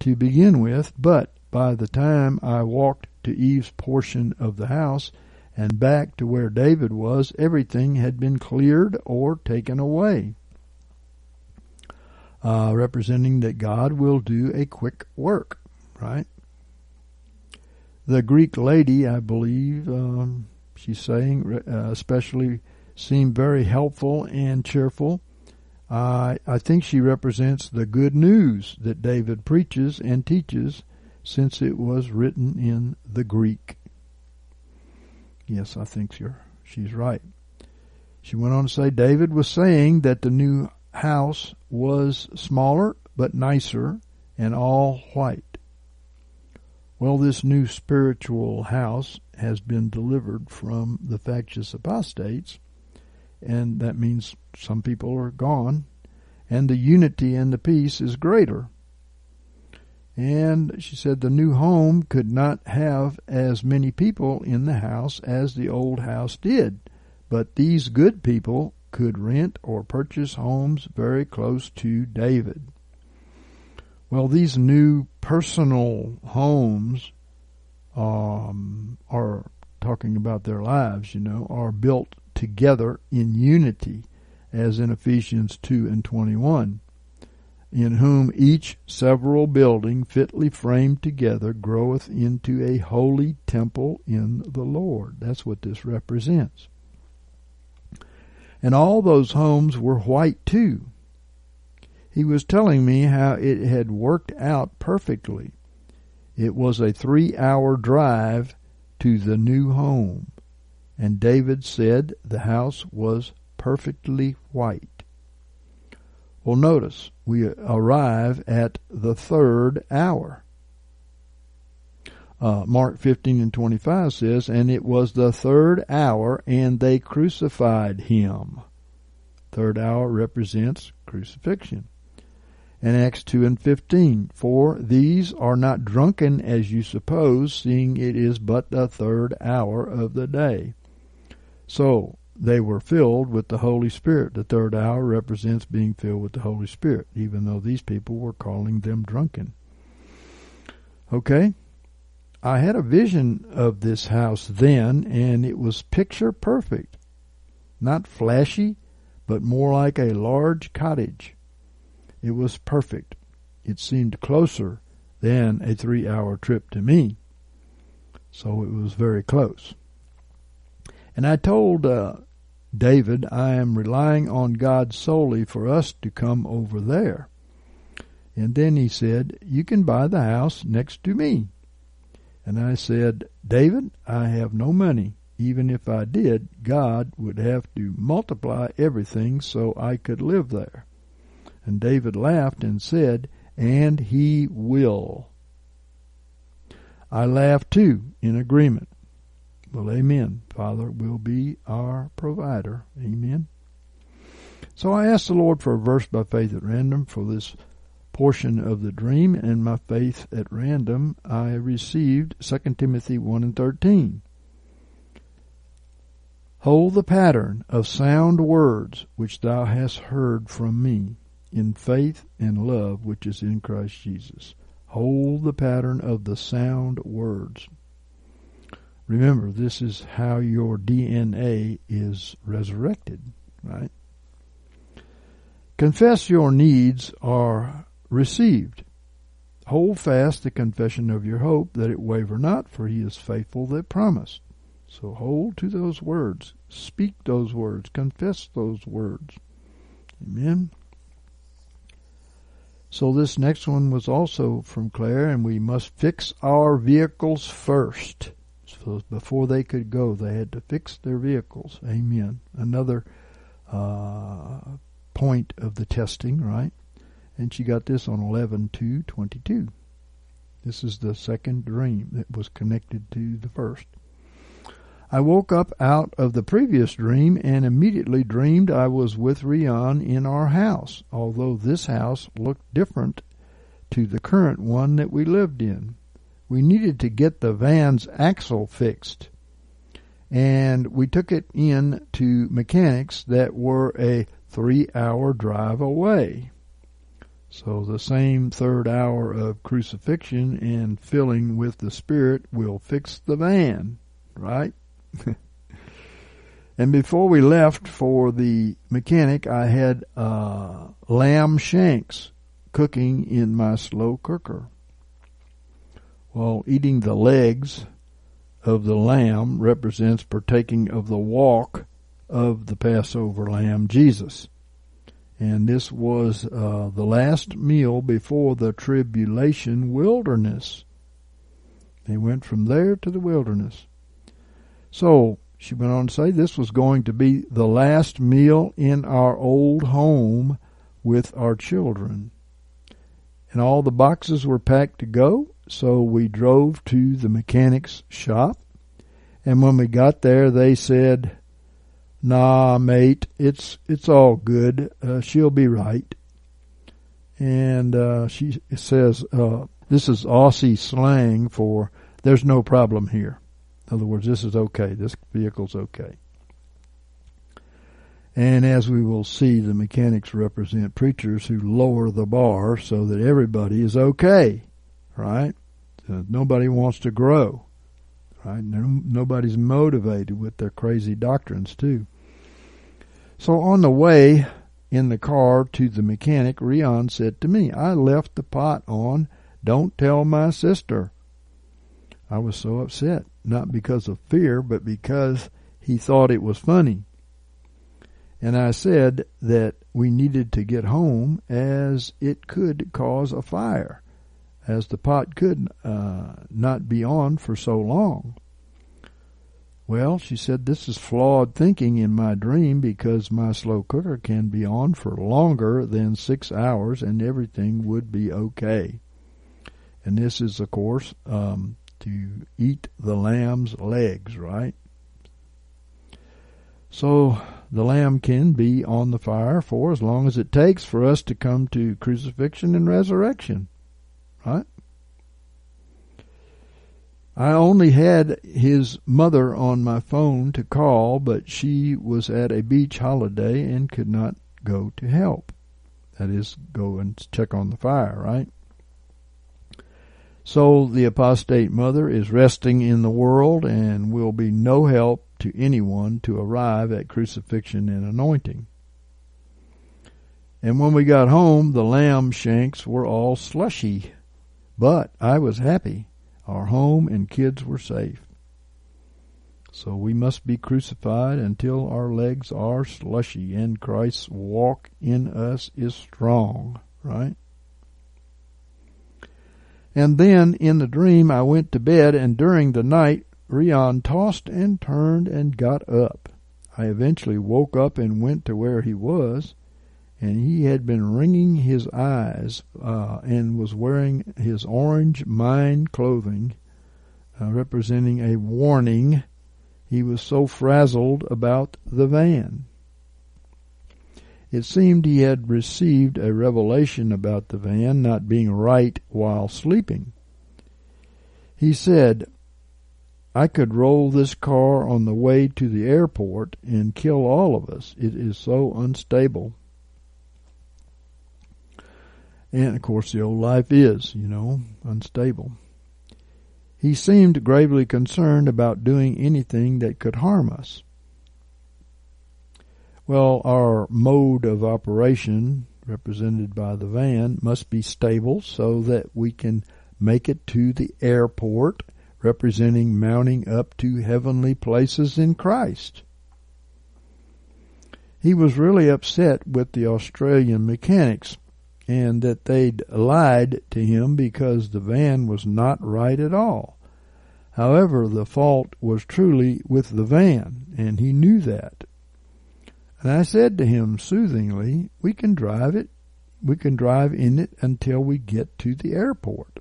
to begin with, but by the time I walked to Eve's portion of the house and back to where David was, everything had been cleared or taken away, uh, representing that God will do a quick work, right? The Greek lady, I believe, um, she's saying, uh, especially seemed very helpful and cheerful. Uh, I think she represents the good news that David preaches and teaches since it was written in the Greek. Yes, I think you're, she's right. She went on to say David was saying that the new house was smaller but nicer and all white. Well, this new spiritual house has been delivered from the factious apostates, and that means some people are gone, and the unity and the peace is greater. And she said the new home could not have as many people in the house as the old house did, but these good people could rent or purchase homes very close to David. Well, these new personal homes um, are talking about their lives, you know, are built together in unity, as in Ephesians 2 and 21 in whom each several building fitly framed together groweth into a holy temple in the Lord. That's what this represents. And all those homes were white too. He was telling me how it had worked out perfectly. It was a three hour drive to the new home, and David said the house was perfectly white. Well, notice we arrive at the third hour. Uh, Mark 15 and 25 says, And it was the third hour, and they crucified him. Third hour represents crucifixion. And Acts 2 and 15, For these are not drunken as you suppose, seeing it is but the third hour of the day. So, they were filled with the Holy Spirit. The third hour represents being filled with the Holy Spirit, even though these people were calling them drunken. Okay? I had a vision of this house then, and it was picture perfect. Not flashy, but more like a large cottage. It was perfect. It seemed closer than a three hour trip to me. So it was very close. And I told uh, David, I am relying on God solely for us to come over there. And then he said, You can buy the house next to me. And I said, David, I have no money. Even if I did, God would have to multiply everything so I could live there. And David laughed and said, And he will. I laughed too, in agreement. Well, amen. Father will be our provider. Amen. So I asked the Lord for a verse by faith at random for this portion of the dream, and my faith at random I received 2 Timothy 1 and 13. Hold the pattern of sound words which thou hast heard from me in faith and love which is in Christ Jesus. Hold the pattern of the sound words. Remember, this is how your DNA is resurrected, right? Confess your needs are received. Hold fast the confession of your hope that it waver not, for he is faithful that promised. So hold to those words. Speak those words. Confess those words. Amen. So this next one was also from Claire, and we must fix our vehicles first. So before they could go, they had to fix their vehicles. Amen. Another uh, point of the testing, right? And she got this on 11 22. This is the second dream that was connected to the first. I woke up out of the previous dream and immediately dreamed I was with Rion in our house, although this house looked different to the current one that we lived in. We needed to get the van's axle fixed, and we took it in to mechanics that were a three hour drive away. So the same third hour of crucifixion and filling with the Spirit will fix the van, right? *laughs* and before we left for the mechanic, I had uh, lamb shanks cooking in my slow cooker. While eating the legs of the lamb represents partaking of the walk of the Passover lamb, Jesus. And this was uh, the last meal before the tribulation wilderness. They went from there to the wilderness. So she went on to say this was going to be the last meal in our old home with our children. And all the boxes were packed to go, so we drove to the mechanic's shop. And when we got there, they said, "Nah, mate, it's it's all good. Uh, she'll be right." And uh, she says, uh, "This is Aussie slang for there's no problem here." In other words, this is okay. This vehicle's okay. And as we will see, the mechanics represent preachers who lower the bar so that everybody is okay, right? So nobody wants to grow, right? nobody's motivated with their crazy doctrines, too. So on the way in the car to the mechanic, Rion said to me, I left the pot on. Don't tell my sister. I was so upset not because of fear, but because he thought it was funny. And I said that we needed to get home as it could cause a fire, as the pot could uh, not be on for so long. Well, she said, this is flawed thinking in my dream because my slow cooker can be on for longer than six hours and everything would be okay. And this is, of course, um, to eat the lamb's legs, right? So the lamb can be on the fire for as long as it takes for us to come to crucifixion and resurrection, right? I only had his mother on my phone to call, but she was at a beach holiday and could not go to help. That is, go and check on the fire, right? So the apostate mother is resting in the world and will be no help to anyone to arrive at crucifixion and anointing. And when we got home, the lamb shanks were all slushy. But I was happy. Our home and kids were safe. So we must be crucified until our legs are slushy and Christ's walk in us is strong, right? And then in the dream I went to bed, and during the night Rion tossed and turned and got up. I eventually woke up and went to where he was, and he had been wringing his eyes uh, and was wearing his orange mine clothing, uh, representing a warning. He was so frazzled about the van. It seemed he had received a revelation about the van not being right while sleeping. He said, I could roll this car on the way to the airport and kill all of us. It is so unstable. And of course, the old life is, you know, unstable. He seemed gravely concerned about doing anything that could harm us. Well, our mode of operation, represented by the van, must be stable so that we can make it to the airport, representing mounting up to heavenly places in Christ. He was really upset with the Australian mechanics and that they'd lied to him because the van was not right at all. However, the fault was truly with the van, and he knew that. And I said to him soothingly, we can drive it, we can drive in it until we get to the airport.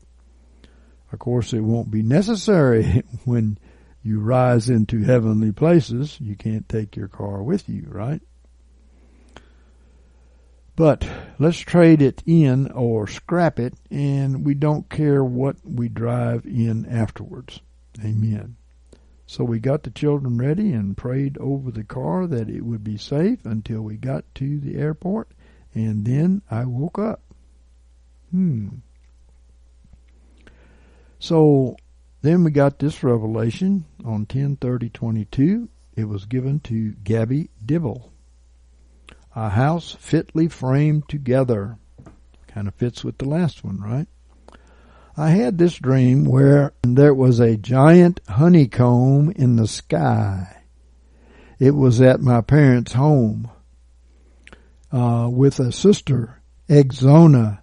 Of course, it won't be necessary *laughs* when you rise into heavenly places. You can't take your car with you, right? But let's trade it in or scrap it, and we don't care what we drive in afterwards. Amen. So we got the children ready and prayed over the car that it would be safe until we got to the airport, and then I woke up. Hmm. So then we got this revelation on 10:30:22. It was given to Gabby Dibble a house fitly framed together. Kind of fits with the last one, right? I had this dream where there was a giant honeycomb in the sky. It was at my parents' home uh, with a sister, Exona,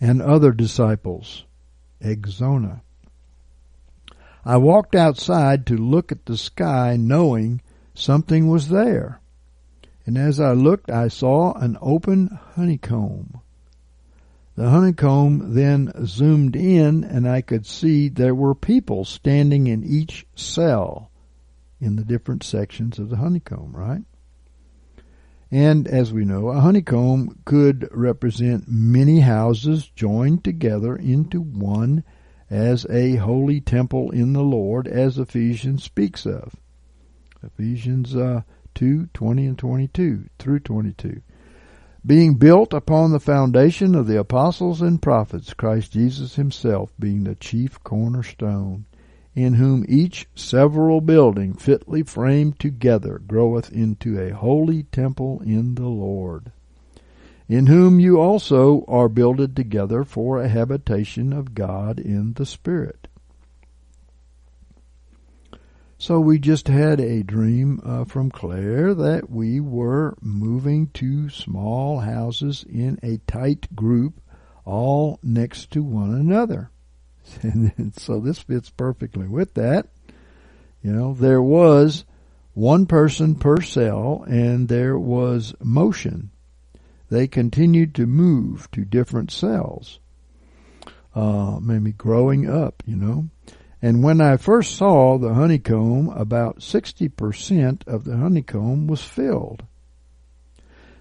and other disciples. Exona. I walked outside to look at the sky knowing something was there and as I looked, I saw an open honeycomb. The honeycomb then zoomed in, and I could see there were people standing in each cell in the different sections of the honeycomb, right? And as we know, a honeycomb could represent many houses joined together into one as a holy temple in the Lord, as Ephesians speaks of. Ephesians uh, 2, 20 and 22 through 22. Being built upon the foundation of the apostles and prophets, Christ Jesus himself being the chief cornerstone, in whom each several building fitly framed together groweth into a holy temple in the Lord, in whom you also are builded together for a habitation of God in the Spirit. So we just had a dream uh, from Claire that we were moving to small houses in a tight group, all next to one another. *laughs* And so this fits perfectly with that. You know, there was one person per cell and there was motion. They continued to move to different cells. Uh, maybe growing up, you know. And when I first saw the honeycomb, about 60% of the honeycomb was filled.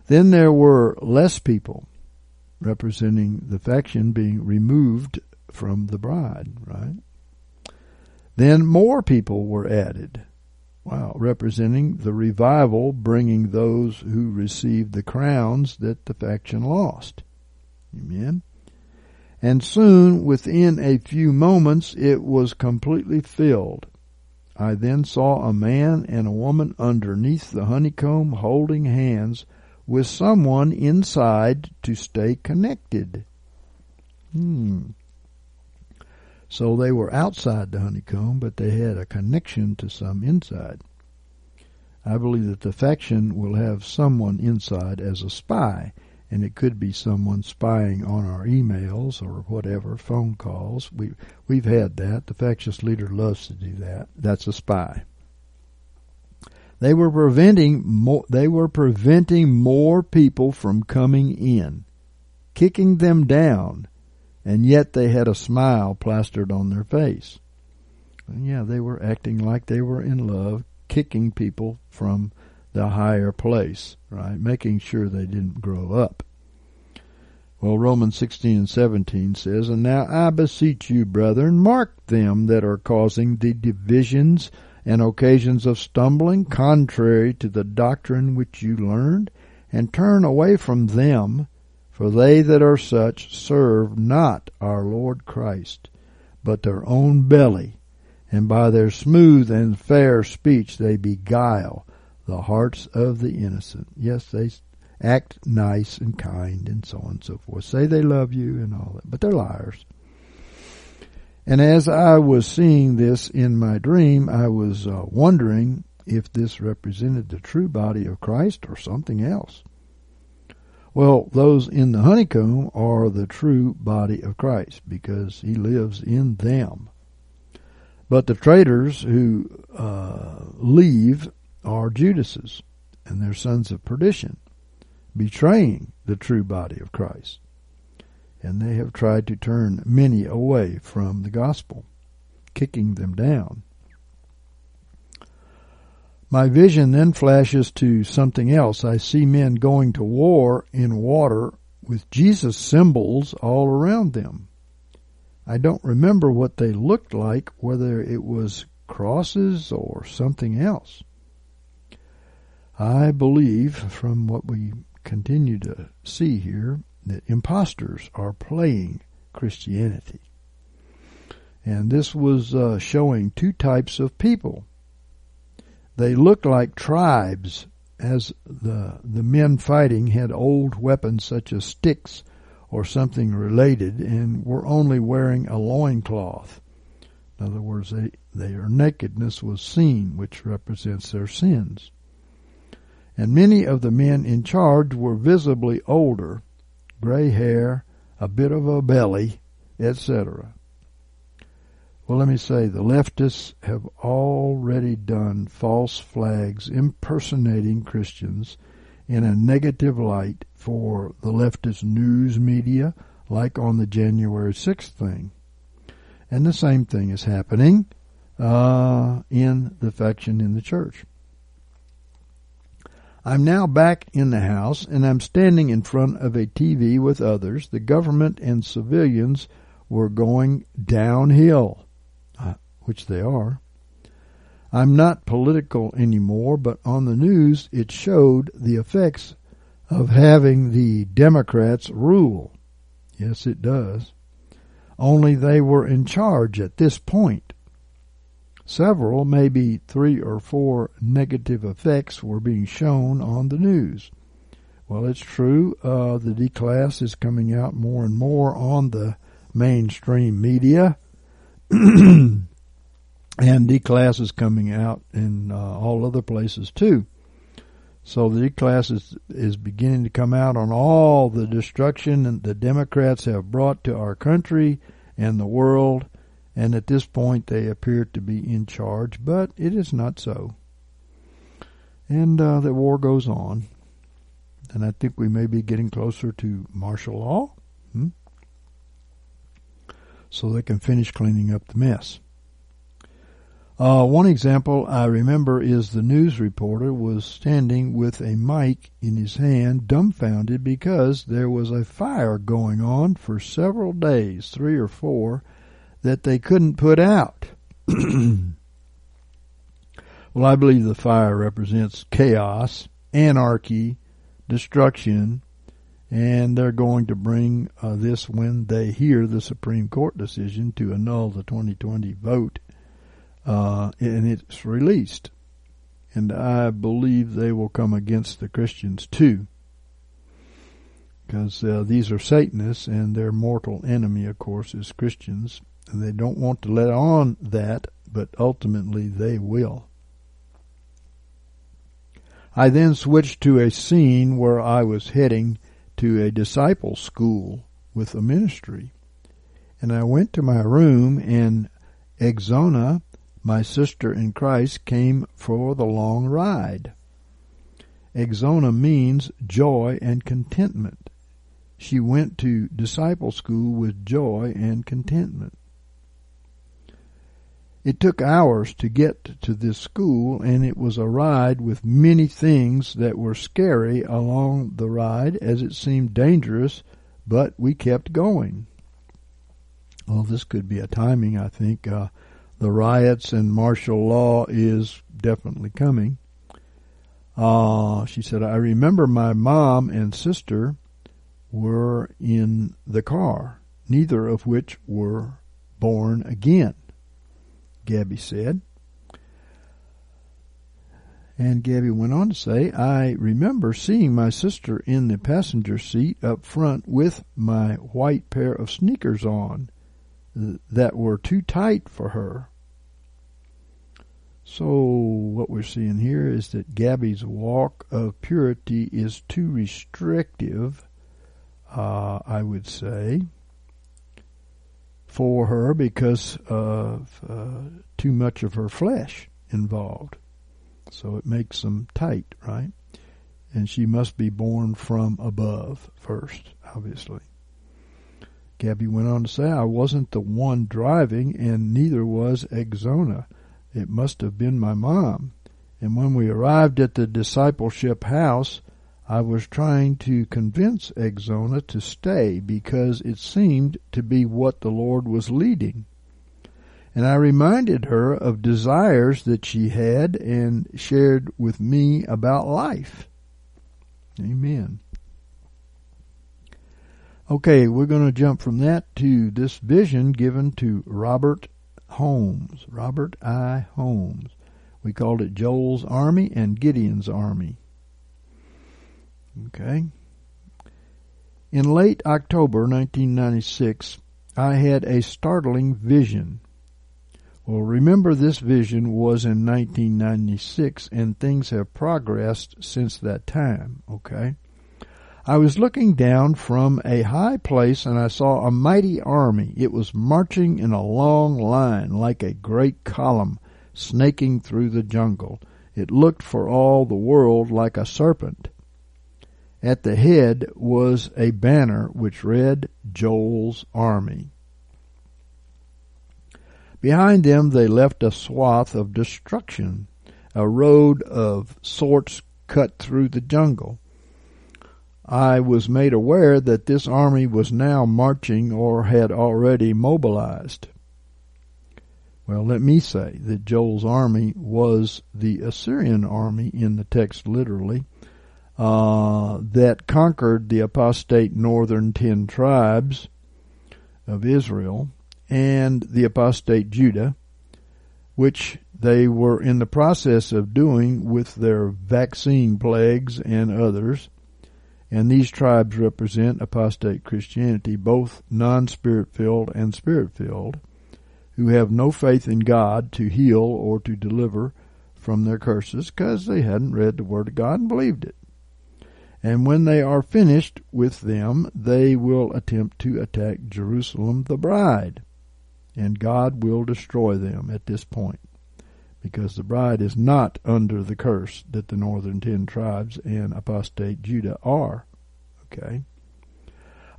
Then there were less people, representing the faction being removed from the bride, right? Then more people were added. Wow, representing the revival, bringing those who received the crowns that the faction lost. Amen and soon, within a few moments, it was completely filled. I then saw a man and a woman underneath the honeycomb holding hands with someone inside to stay connected. Hmm. So they were outside the honeycomb, but they had a connection to some inside. I believe that the faction will have someone inside as a spy and it could be someone spying on our emails or whatever, phone calls. We we've had that. The factious leader loves to do that. That's a spy. They were preventing more, they were preventing more people from coming in, kicking them down, and yet they had a smile plastered on their face. And yeah, they were acting like they were in love, kicking people from the higher place, right? Making sure they didn't grow up. Well, Romans 16 and 17 says, And now I beseech you, brethren, mark them that are causing the divisions and occasions of stumbling, contrary to the doctrine which you learned, and turn away from them, for they that are such serve not our Lord Christ, but their own belly, and by their smooth and fair speech they beguile the hearts of the innocent. Yes, they act nice and kind and so on and so forth. Say they love you and all that, but they're liars. And as I was seeing this in my dream, I was uh, wondering if this represented the true body of Christ or something else. Well, those in the honeycomb are the true body of Christ because he lives in them. But the traitors who uh, leave are Judases, and they're sons of perdition betraying the true body of Christ. And they have tried to turn many away from the gospel, kicking them down. My vision then flashes to something else. I see men going to war in water with Jesus symbols all around them. I don't remember what they looked like, whether it was crosses or something else. I believe from what we continue to see here that imposters are playing Christianity. And this was uh, showing two types of people. They looked like tribes, as the the men fighting had old weapons such as sticks or something related, and were only wearing a loincloth. In other words, they, their nakedness was seen, which represents their sins and many of the men in charge were visibly older, gray hair, a bit of a belly, etc. Well, let me say, the leftists have already done false flags impersonating Christians in a negative light for the leftist news media, like on the January 6th thing. And the same thing is happening uh, in the faction in the church. I'm now back in the house and I'm standing in front of a TV with others. The government and civilians were going downhill, uh, which they are. I'm not political anymore, but on the news it showed the effects of having the Democrats rule. Yes, it does. Only they were in charge at this point. Several, maybe three or four negative effects were being shown on the news. Well, it's true. Uh, the D class is coming out more and more on the mainstream media. *clears throat* and D class is coming out in uh, all other places too. So the D class is, is beginning to come out on all the destruction that the Democrats have brought to our country and the world and at this point they appear to be in charge, but it is not so. And uh, the war goes on, and I think we may be getting closer to martial law, hmm? so they can finish cleaning up the mess. Uh, one example I remember is the news reporter was standing with a mic in his hand, dumbfounded because there was a fire going on for several days, three or four, that they couldn't put out. *clears throat* well, I believe the fire represents chaos, anarchy, destruction, and they're going to bring uh, this when they hear the Supreme Court decision to annul the 2020 vote, uh, and it's released. And I believe they will come against the Christians too because uh, these are Satanists, and their mortal enemy, of course, is Christians. They don't want to let on that, but ultimately they will. I then switched to a scene where I was heading to a disciple school with a ministry. And I went to my room and Exona, my sister in Christ, came for the long ride. Exona means joy and contentment. She went to disciple school with joy and contentment. It took hours to get to this school, and it was a ride with many things that were scary along the ride, as it seemed dangerous but we kept going. Well, this could be a timing, I think. Uh, the riots and martial law is definitely coming. Uh, she said, I remember my mom and sister were in the car, neither of which were born again, Gabby said. And Gabby went on to say, I remember seeing my sister in the passenger seat up front with my white pair of sneakers on that were too tight for her. So what we're seeing here is that Gabby's walk of purity is too restrictive, uh, I would say, for her because of uh, too much of her flesh involved. So it makes them tight, right? And she must be born from above first, obviously. Gabby went on to say, I wasn't the one driving, and neither was Exona. It must have been my mom. And when we arrived at the discipleship house, I was trying to convince Exona to stay because it seemed to be what the Lord was leading. And I reminded her of desires that she had and shared with me about life. Amen. Okay, we're going to jump from that to this vision given to Robert Holmes, Robert I. Holmes. We called it Joel's Army and Gideon's Army. Okay. In late October 1996, I had a startling vision. Well, remember this vision was in 1996 and things have progressed since that time, okay? I was looking down from a high place and I saw a mighty army. It was marching in a long line like a great column snaking through the jungle. It looked for all the world like a serpent. At the head was a banner which read Joel's Army. Behind them they left a swath of destruction, a road of sorts cut through the jungle. I was made aware that this army was now marching or had already mobilized. Well, let me say that Joel's army was the Assyrian army in the text literally, uh, that conquered the apostate northern ten tribes of Israel and the apostate Judah, which they were in the process of doing with their vaccine plagues and others and these tribes represent apostate Christianity, both non-spirit filled and spirit filled, who have no faith in God to heal or to deliver from their curses because they hadn't read the Word of God and believed it. And when they are finished with them, they will attempt to attack Jerusalem, the bride, and God will destroy them at this point because the bride is not under the curse that the northern ten tribes and apostate Judah are. Okay.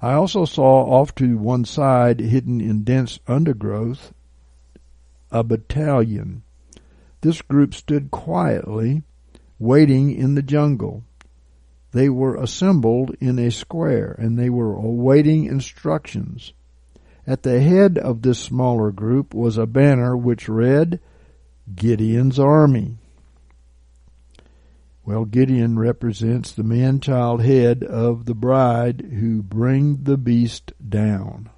I also saw off to one side, hidden in dense undergrowth, a battalion. This group stood quietly, waiting in the jungle. They were assembled in a square, and they were awaiting instructions. At the head of this smaller group was a banner which read, Gideon's army. Well, Gideon represents the man-child head of the bride who bring the beast down.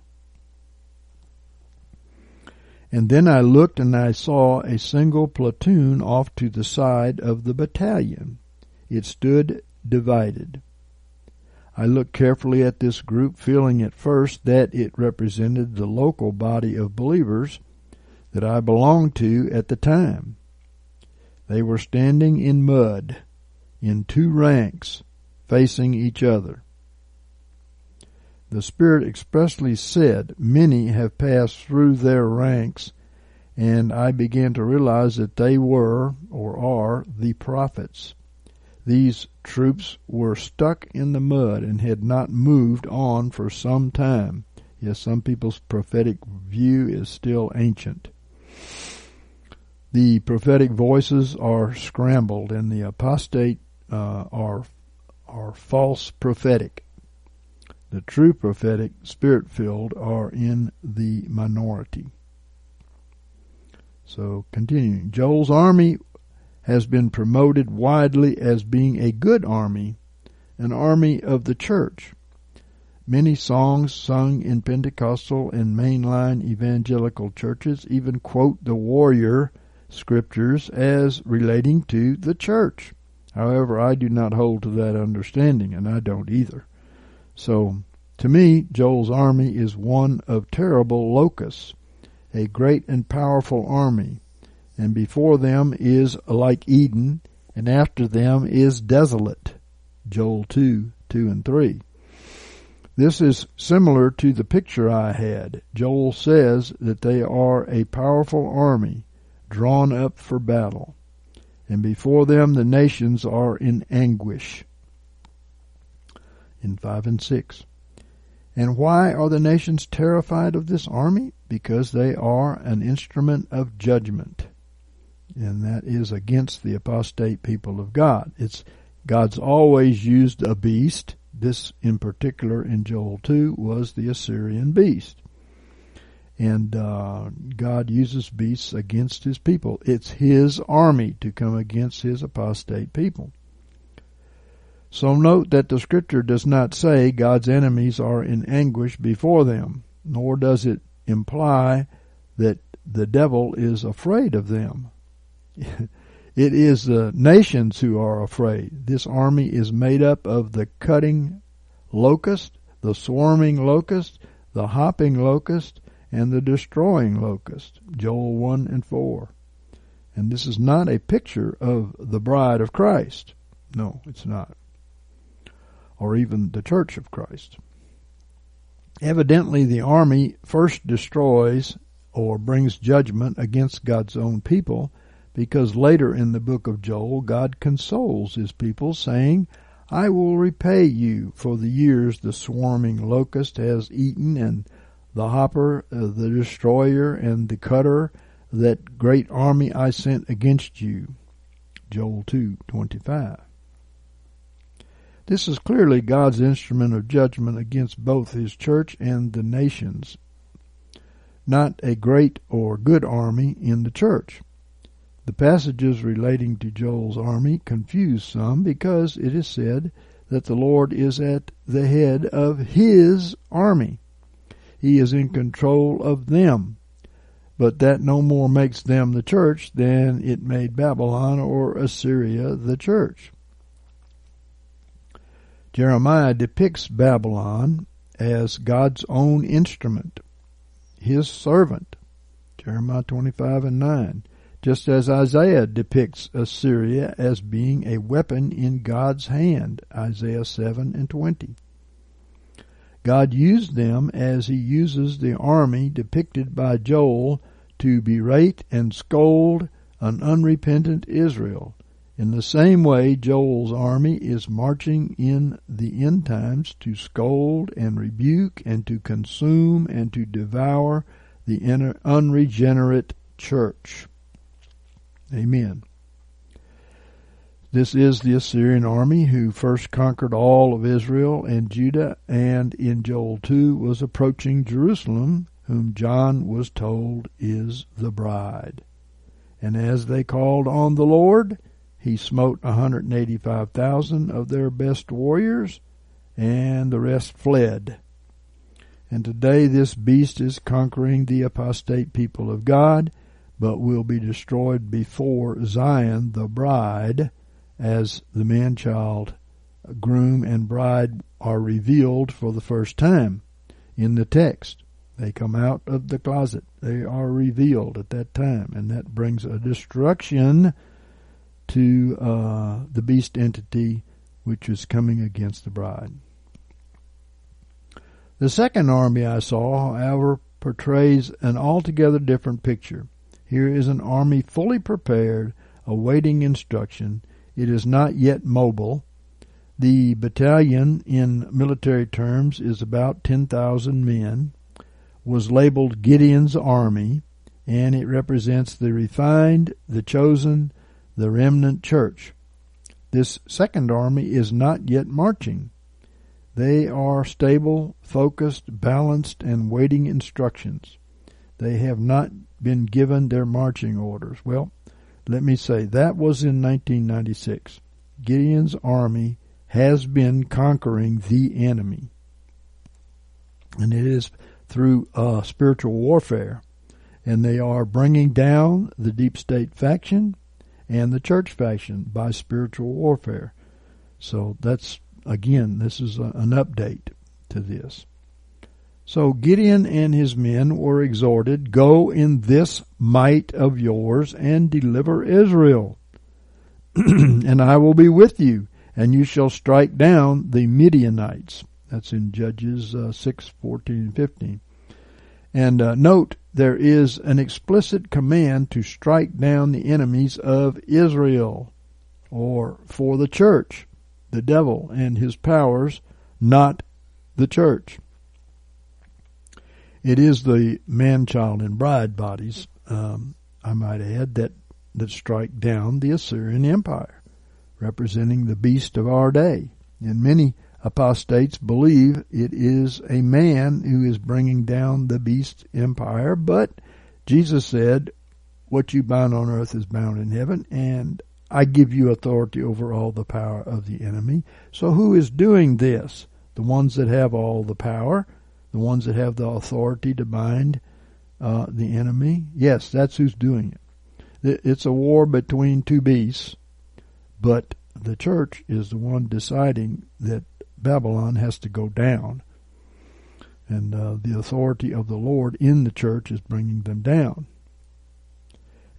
And then I looked and I saw a single platoon off to the side of the battalion. It stood divided. I looked carefully at this group, feeling at first that it represented the local body of believers that I belonged to at the time. They were standing in mud, in two ranks, facing each other. The Spirit expressly said, Many have passed through their ranks, and I began to realize that they were, or are, the prophets. These troops were stuck in the mud and had not moved on for some time. Yes, some people's prophetic view is still ancient. The prophetic voices are scrambled, and the apostate uh, are are false prophetic. The true prophetic, spirit filled, are in the minority. So, continuing. Joel's army has been promoted widely as being a good army, an army of the church. Many songs sung in Pentecostal and mainline evangelical churches even quote the warrior scriptures as relating to the church. However, I do not hold to that understanding, and I don't either. So, to me, Joel's army is one of terrible locusts a great and powerful army, and before them is like Eden, and after them is desolate. Joel 2, 2 and 3. This is similar to the picture I had. Joel says that they are a powerful army drawn up for battle, and before them the nations are in anguish. In 5 and 6. And why are the nations terrified of this army? because they are an instrument of judgment. And that is against the apostate people of God. It's God's always used a beast. This in particular in Joel 2 was the Assyrian beast. And uh, God uses beasts against his people. It's his army to come against his apostate people. So note that the scripture does not say God's enemies are in anguish before them, nor does it imply that the devil is afraid of them. *laughs* it is the nations who are afraid. This army is made up of the cutting locust, the swarming locust, the hopping locust, and the destroying locust. Joel 1 and 4. And this is not a picture of the bride of Christ. No, it's not. Or even the church of Christ. Evidently, the army first destroys or brings judgment against God's own people because later in the book of Joel, God consoles his people, saying, I will repay you for the years the swarming locust has eaten, and the hopper, uh, the destroyer, and the cutter, that great army I sent against you. Joel 2:25. This is clearly God's instrument of judgment against both his church and the nations, not a great or good army in the church. The passages relating to Joel's army confuse some because it is said that the Lord is at the head of his army. He is in control of them. But that no more makes them the church than it made Babylon or Assyria the church. Jeremiah depicts Babylon as God's own instrument, his servant. Jeremiah 25 and 9. Just as Isaiah depicts Assyria as being a weapon in God's hand. Isaiah 7 and 20. God used them as he uses the army depicted by Joel to berate and scold an unrepentant Israel. In the same way, Joel's army is marching in the end times to scold and rebuke and to consume and to devour the unregenerate church. Amen. This is the Assyrian army who first conquered all of Israel and Judah and in Joel 2 was approaching Jerusalem, whom John was told is the bride. And as they called on the Lord, he smote 185,000 of their best warriors, and the rest fled. And today this beast is conquering the apostate people of God, but will be destroyed before Zion, the bride, as the man child, groom, and bride are revealed for the first time in the text. They come out of the closet. They are revealed at that time, and that brings a destruction to uh, the beast entity which is coming against the bride. The second army I saw, however, portrays an altogether different picture. Here is an army fully prepared, awaiting instruction. It is not yet mobile. The battalion, in military terms, is about 10,000 men, was labeled Gideon's Army, and it represents the refined, the chosen, the remnant church. This second army is not yet marching. They are stable, focused, balanced, and waiting instructions. They have not been given their marching orders. Well, let me say that was in 1996. Gideon's army has been conquering the enemy. And it is through uh, spiritual warfare. And they are bringing down the deep state faction and the church faction by spiritual warfare. So that's, again, this is a, an update to this. So Gideon and his men were exhorted, Go in this might of yours and deliver Israel. *clears throat* and I will be with you, and you shall strike down the Midianites. That's in Judges uh, 6, 14, and 15. And uh, note, there is an explicit command to strike down the enemies of Israel, or for the church, the devil and his powers, not the church. It is the man, child, and bride bodies, um, I might add, that, that strike down the Assyrian Empire, representing the beast of our day. And many apostates believe it is a man who is bringing down the beast empire, but Jesus said, What you bind on earth is bound in heaven, and I give you authority over all the power of the enemy. So who is doing this? The ones that have all the power, the ones that have the authority to bind uh, the enemy? Yes, that's who's doing it. It's a war between two beasts, but the church is the one deciding that Babylon has to go down. And uh, the authority of the Lord in the church is bringing them down.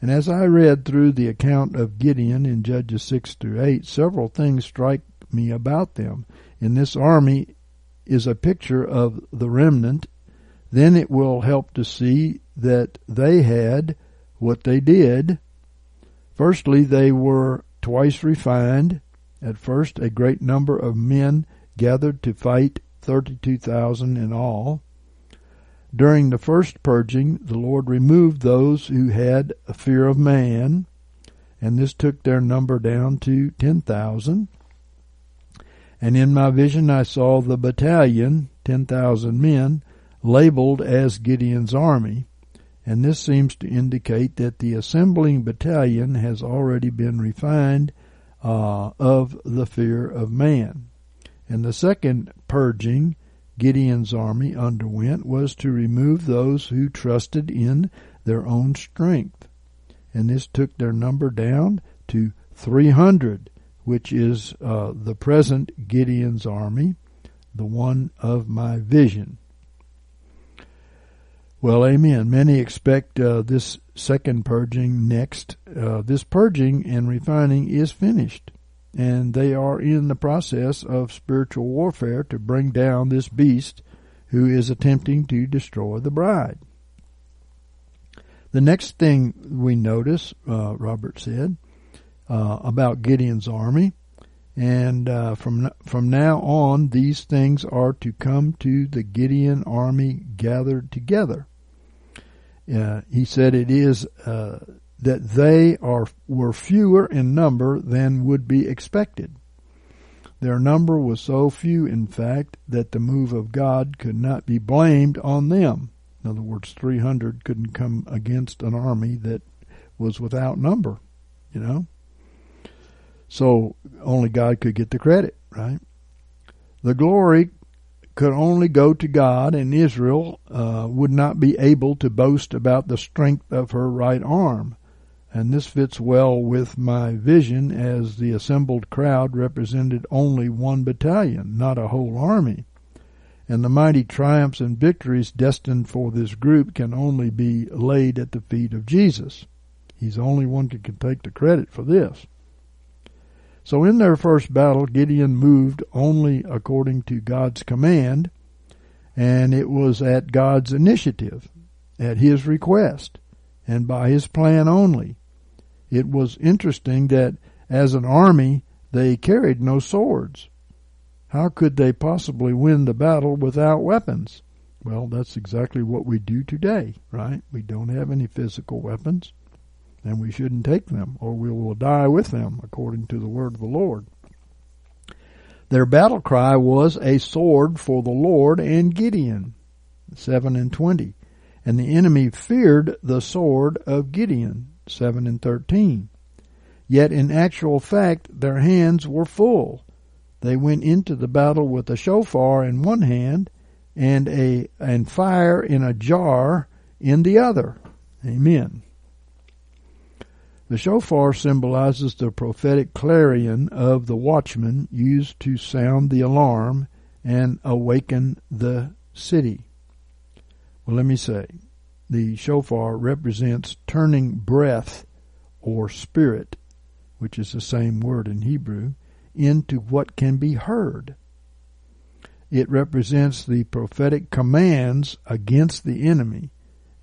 And as I read through the account of Gideon in Judges 6 through 8, several things strike me about them. In this army is a picture of the remnant. Then it will help to see that they had what they did. Firstly, they were twice refined. At first, a great number of men gathered to fight 32,000 in all. During the first purging, the Lord removed those who had a fear of man, and this took their number down to 10,000. And in my vision, I saw the battalion, 10,000 men, labeled as Gideon's army. And this seems to indicate that the assembling battalion has already been refined uh, of the fear of man. And the second purging Gideon's army underwent was to remove those who trusted in their own strength. And this took their number down to 300, which is uh, the present Gideon's army, the one of my vision. Well, amen. Many expect uh, this second purging next. Uh, this purging and refining is finished and they are in the process of spiritual warfare to bring down this beast who is attempting to destroy the bride. The next thing we notice, uh, Robert said, uh, about Gideon's army, and uh, from from now on, these things are to come to the Gideon army gathered together. Uh, he said it is uh, that they are were fewer in number than would be expected. Their number was so few, in fact, that the move of God could not be blamed on them. In other words, 300 couldn't come against an army that was without number, you know? So only God could get the credit, right? The glory could only go to God, and Israel uh, would not be able to boast about the strength of her right arm and this fits well with my vision as the assembled crowd represented only one battalion, not a whole army. And the mighty triumphs and victories destined for this group can only be laid at the feet of Jesus. He's the only one who can take the credit for this. So in their first battle, Gideon moved only according to God's command, and it was at God's initiative, at his request and by his plan only. It was interesting that as an army they carried no swords. How could they possibly win the battle without weapons? Well, that's exactly what we do today, right? We don't have any physical weapons, and we shouldn't take them, or we will die with them, according to the word of the Lord. Their battle cry was a sword for the Lord and Gideon. 7 and 20. And the enemy feared the sword of Gideon. 7 and 13. Yet in actual fact, their hands were full. They went into the battle with a shofar in one hand and a and fire in a jar in the other. Amen. The shofar symbolizes the prophetic clarion of the watchman used to sound the alarm and awaken the city. Well, let me say, the shofar represents turning breath or spirit, which is the same word in Hebrew, into what can be heard. It represents the prophetic commands against the enemy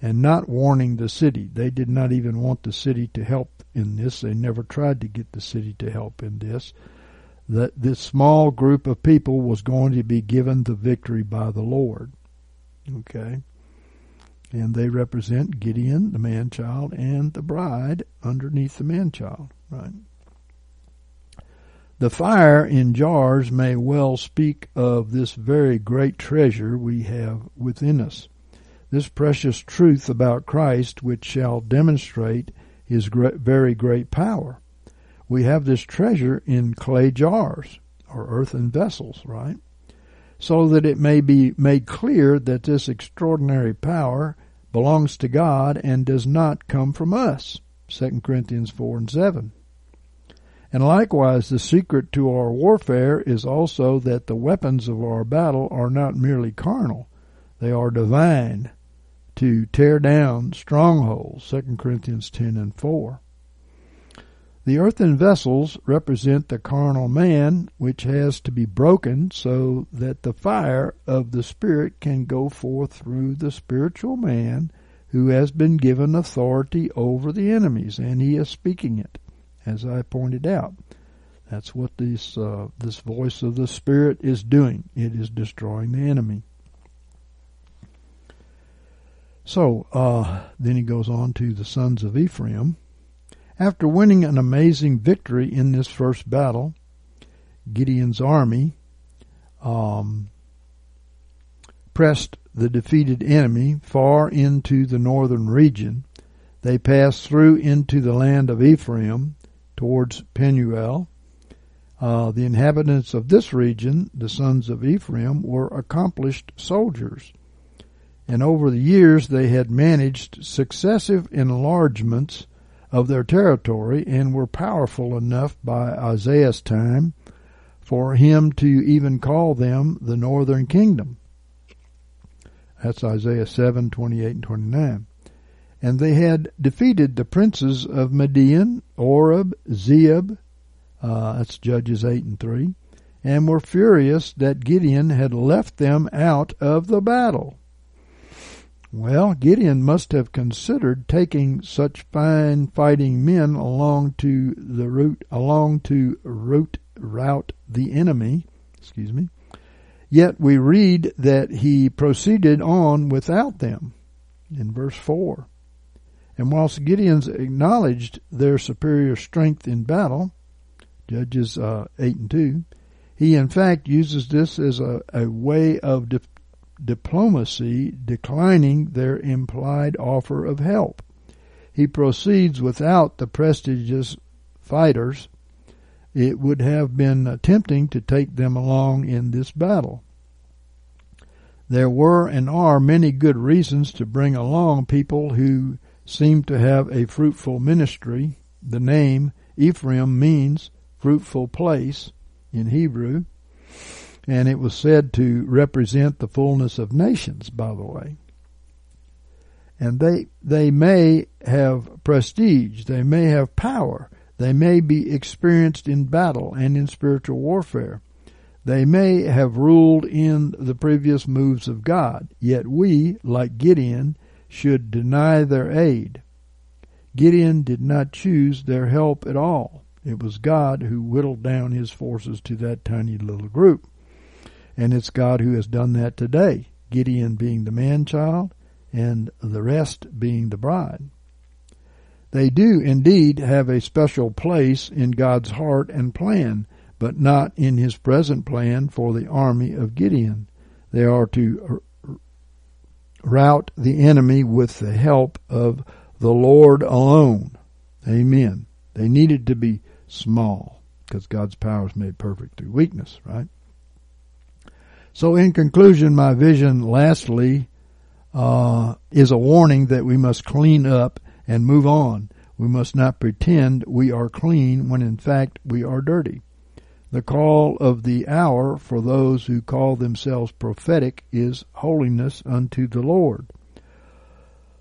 and not warning the city. They did not even want the city to help in this. They never tried to get the city to help in this. That this small group of people was going to be given the victory by the Lord. Okay. And they represent Gideon, the man child, and the bride underneath the man child. Right. The fire in jars may well speak of this very great treasure we have within us this precious truth about Christ, which shall demonstrate his great, very great power. We have this treasure in clay jars or earthen vessels, right? So that it may be made clear that this extraordinary power belongs to God and does not come from us. 2 Corinthians 4 and 7. And likewise, the secret to our warfare is also that the weapons of our battle are not merely carnal, they are divine, to tear down strongholds, 2 Corinthians 10 and 4. The earthen vessels represent the carnal man, which has to be broken so that the fire of the Spirit can go forth through the spiritual man who has been given authority over the enemies, and he is speaking it, as I pointed out. That's what this uh, this voice of the Spirit is doing. It is destroying the enemy. So uh, then he goes on to the sons of Ephraim. After winning an amazing victory in this first battle, Gideon's army um, pressed the defeated enemy far into the northern region. They passed through into the land of Ephraim towards Penuel. Uh, the inhabitants of this region, the sons of Ephraim, were accomplished soldiers and over the years they had managed successive enlargements of their territory and were powerful enough by Isaiah's time for him to even call them the northern kingdom. That's Isaiah 7, 28 and 29. And they had defeated the princes of Midian, Oreb, Zeeb, uh, that's Judges 8 and 3, and were furious that Gideon had left them out of the battle. Well, Gideon must have considered taking such fine fighting men along to the route along to route rout the enemy. Excuse me. Yet we read that he proceeded on without them in verse four. And whilst Gideon's acknowledged their superior strength in battle, Judges uh, 8 and 2, he in fact uses this as a, a way of de- diplomacy declining their implied offer of help. He proceeds without the prestigious fighters. It would have been tempting to take them along in this battle. There were and are many good reasons to bring along people who seem to have a fruitful ministry. The name Ephraim means fruitful place in Hebrew and it was said to represent the fullness of nations, by the way. And they, they may have prestige, they may have power, they may be experienced in battle and in spiritual warfare. They may have ruled in the previous moves of God, yet we, like Gideon, should deny their aid. Gideon did not choose their help at all. It was God who whittled down his forces to that tiny little group. And it's God who has done that today. Gideon being the man child and the rest being the bride. They do indeed have a special place in God's heart and plan, but not in his present plan for the army of Gideon. They are to rout the enemy with the help of the Lord alone. Amen. They needed to be small because God's power is made perfect through weakness, right? So in conclusion, my vision lastly uh, is a warning that we must clean up and move on. We must not pretend we are clean when in fact we are dirty. The call of the hour for those who call themselves prophetic is holiness unto the Lord.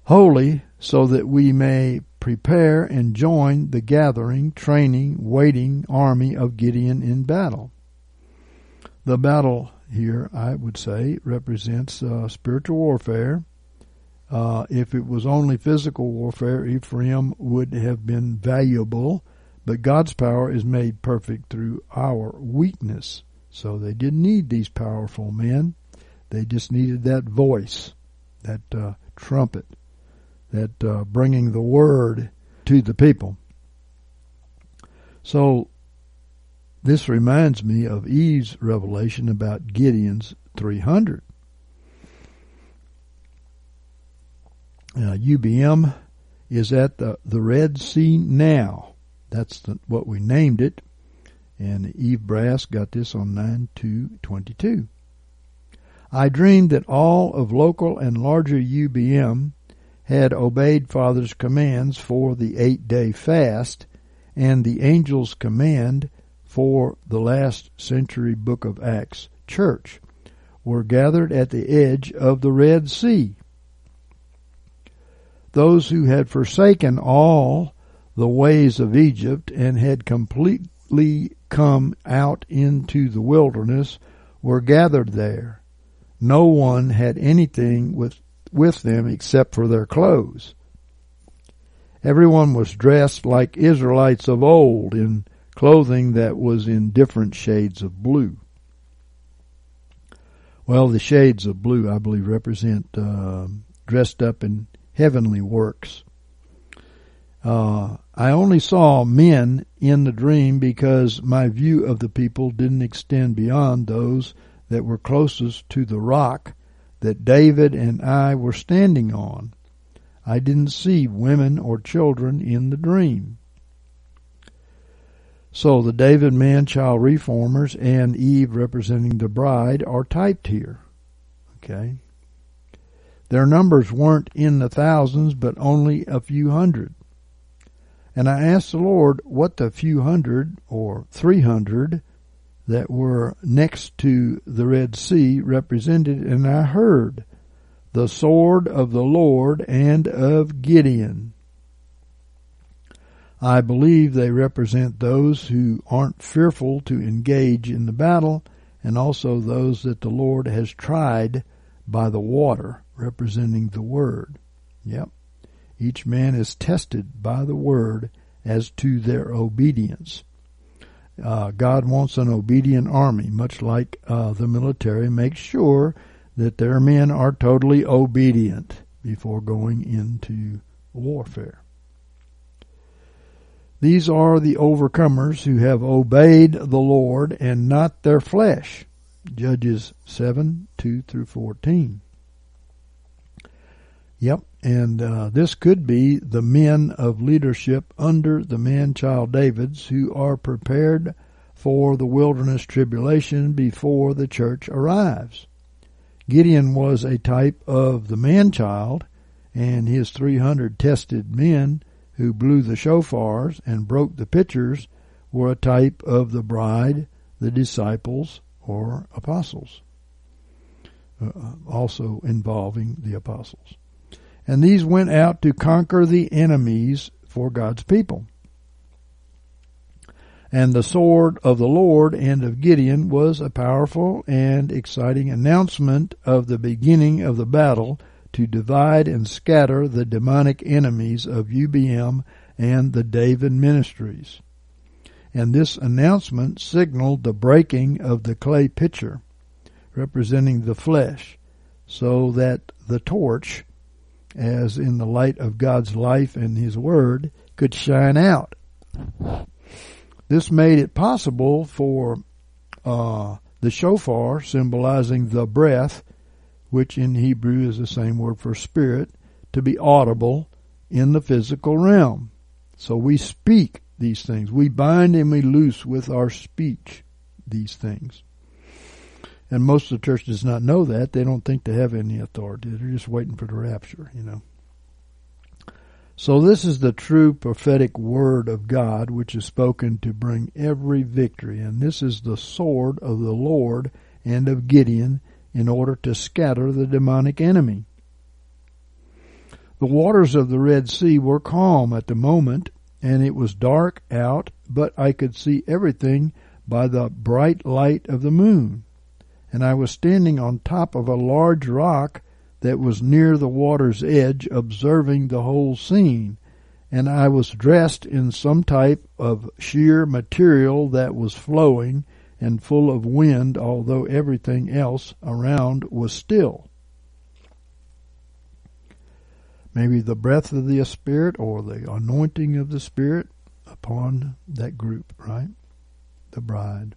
Holy so that we may prepare and join the gathering, training, waiting army of Gideon in battle. The battle here, I would say, represents uh, spiritual warfare. Uh, if it was only physical warfare, Ephraim would have been valuable but God's power is made perfect through our weakness. So they didn't need these powerful men. They just needed that voice, that uh, trumpet, that uh, bringing the word to the people. So this reminds me of Eve's revelation about Gideon's 300. Uh, UBM is at the, the Red Sea now. That's the, what we named it. And Eve Brast got this on 9 22. I dreamed that all of local and larger UBM had obeyed Father's commands for the eight day fast and the angel's command for the last century book of Acts church were gathered at the edge of the Red Sea. Those who had forsaken all the ways of Egypt and had completely come out into the wilderness were gathered there. No one had anything with, with them except for their clothes. Everyone was dressed like Israelites of old in clothing that was in different shades of blue. Well, the shades of blue, I believe, represent uh, dressed up in heavenly works. Uh, I only saw men in the dream because my view of the people didn't extend beyond those that were closest to the rock that David and I were standing on. I didn't see women or children in the dream. So the David man child reformers and Eve representing the bride are typed here. Okay. Their numbers weren't in the thousands, but only a few hundred. And I asked the Lord what the few hundred or three hundred that were next to the Red Sea represented, and I heard the sword of the Lord and of Gideon. I believe they represent those who aren't fearful to engage in the battle and also those that the Lord has tried by the water, representing the Word. Yep. Each man is tested by the word as to their obedience. Uh, God wants an obedient army, much like uh, the military makes sure that their men are totally obedient before going into warfare. These are the overcomers who have obeyed the Lord and not their flesh. Judges 7, 2 through 14. Yep, and uh, this could be the men of leadership under the man child Davids who are prepared for the wilderness tribulation before the church arrives. Gideon was a type of the man child, and his 300 tested men who blew the shofars and broke the pitchers were a type of the bride, the disciples, or apostles, uh, also involving the apostles and these went out to conquer the enemies for God's people. And the sword of the Lord and of Gideon was a powerful and exciting announcement of the beginning of the battle to divide and scatter the demonic enemies of UBM and the David ministries. And this announcement signaled the breaking of the clay pitcher, representing the flesh, so that the torch as in the light of God's life and His Word, could shine out. This made it possible for uh, the shofar, symbolizing the breath, which in Hebrew is the same word for spirit, to be audible in the physical realm. So we speak these things. We bind and we loose with our speech these things. And most of the church does not know that. They don't think they have any authority. They're just waiting for the rapture, you know. So this is the true prophetic word of God which is spoken to bring every victory. And this is the sword of the Lord and of Gideon in order to scatter the demonic enemy. The waters of the Red Sea were calm at the moment, and it was dark out, but I could see everything by the bright light of the moon. And I was standing on top of a large rock that was near the water's edge, observing the whole scene. And I was dressed in some type of sheer material that was flowing and full of wind, although everything else around was still. Maybe the breath of the Spirit or the anointing of the Spirit upon that group, right? The bride.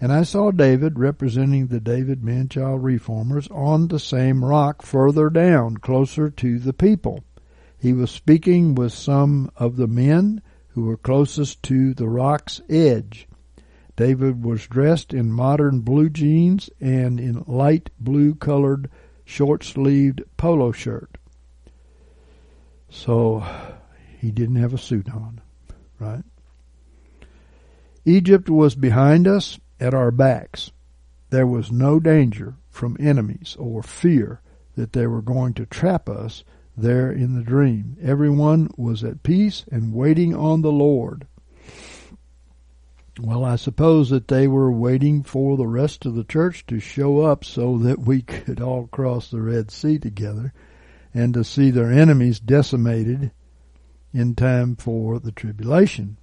And I saw David representing the David man-child reformers on the same rock further down, closer to the people. He was speaking with some of the men who were closest to the rock's edge. David was dressed in modern blue jeans and in light blue colored short sleeved polo shirt. So he didn't have a suit on, right? Egypt was behind us at our backs. There was no danger from enemies or fear that they were going to trap us there in the dream. Everyone was at peace and waiting on the Lord. Well, I suppose that they were waiting for the rest of the church to show up so that we *laughs* could all cross the Red Sea together and to see their enemies decimated in time for the tribulation.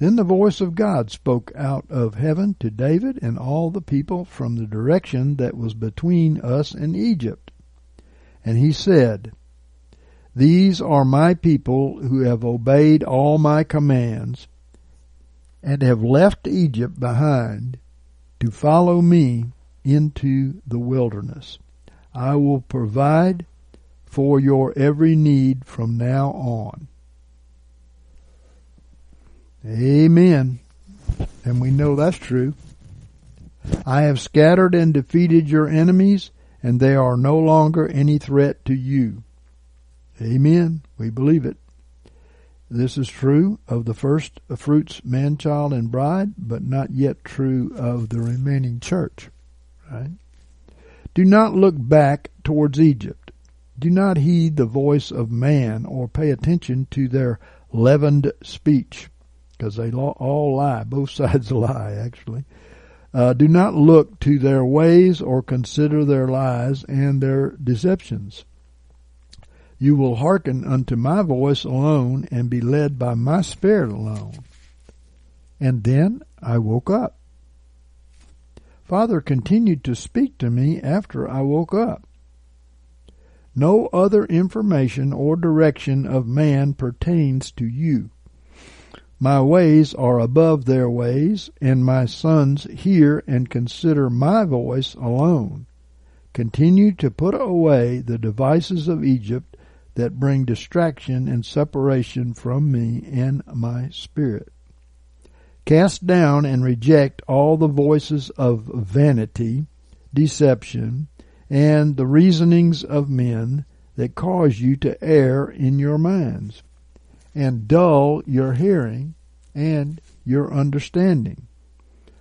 Then the voice of God spoke out of heaven to David and all the people from the direction that was between us and Egypt. And he said, These are my people who have obeyed all my commands and have left Egypt behind to follow me into the wilderness. I will provide for your every need from now on. Amen. And we know that's true. I have scattered and defeated your enemies, and they are no longer any threat to you. Amen. We believe it. This is true of the first fruits, man, child, and bride, but not yet true of the remaining church. Right? Do not look back towards Egypt. Do not heed the voice of man or pay attention to their leavened speech, because they all lie. *laughs* Both sides lie, actually. Uh, do not look to their ways or consider their lies and their deceptions. You will hearken unto my voice alone and be led by my spirit alone. And then I woke up. Father continued to speak to me after I woke up. No other information or direction of man pertains to you. My ways are above their ways, and my sons hear and consider my voice alone. Continue to put away the devices of Egypt that bring distraction and separation from me and my spirit. Cast down and reject all the voices of vanity, deception, and the reasonings of men that cause you to err in your minds, and dull your hearing and your understanding.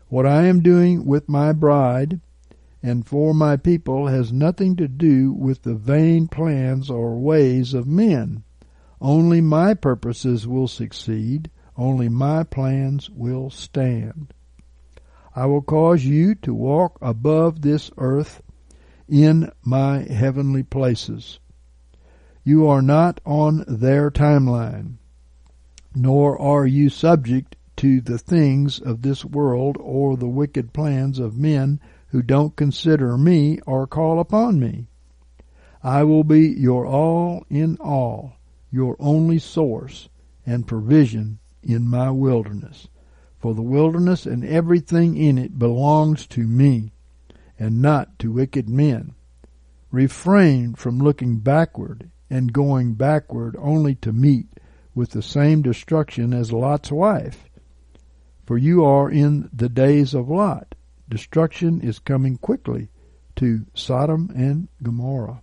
What I am doing with my bride and for my people has nothing to do with the vain plans or ways of men. Only my purposes will succeed, only my plans will stand. I will cause you to walk above this earth in my heavenly places. You are not on their timeline, nor are you subject to the things of this world or the wicked plans of men who don't consider me or call upon me. I will be your all in all, your only source and provision in my wilderness. For the wilderness and everything in it belongs to me, and not to wicked men. Refrain from looking backward and going backward only to meet with the same destruction as Lot's wife. For you are in the days of Lot. Destruction is coming quickly to Sodom and Gomorrah.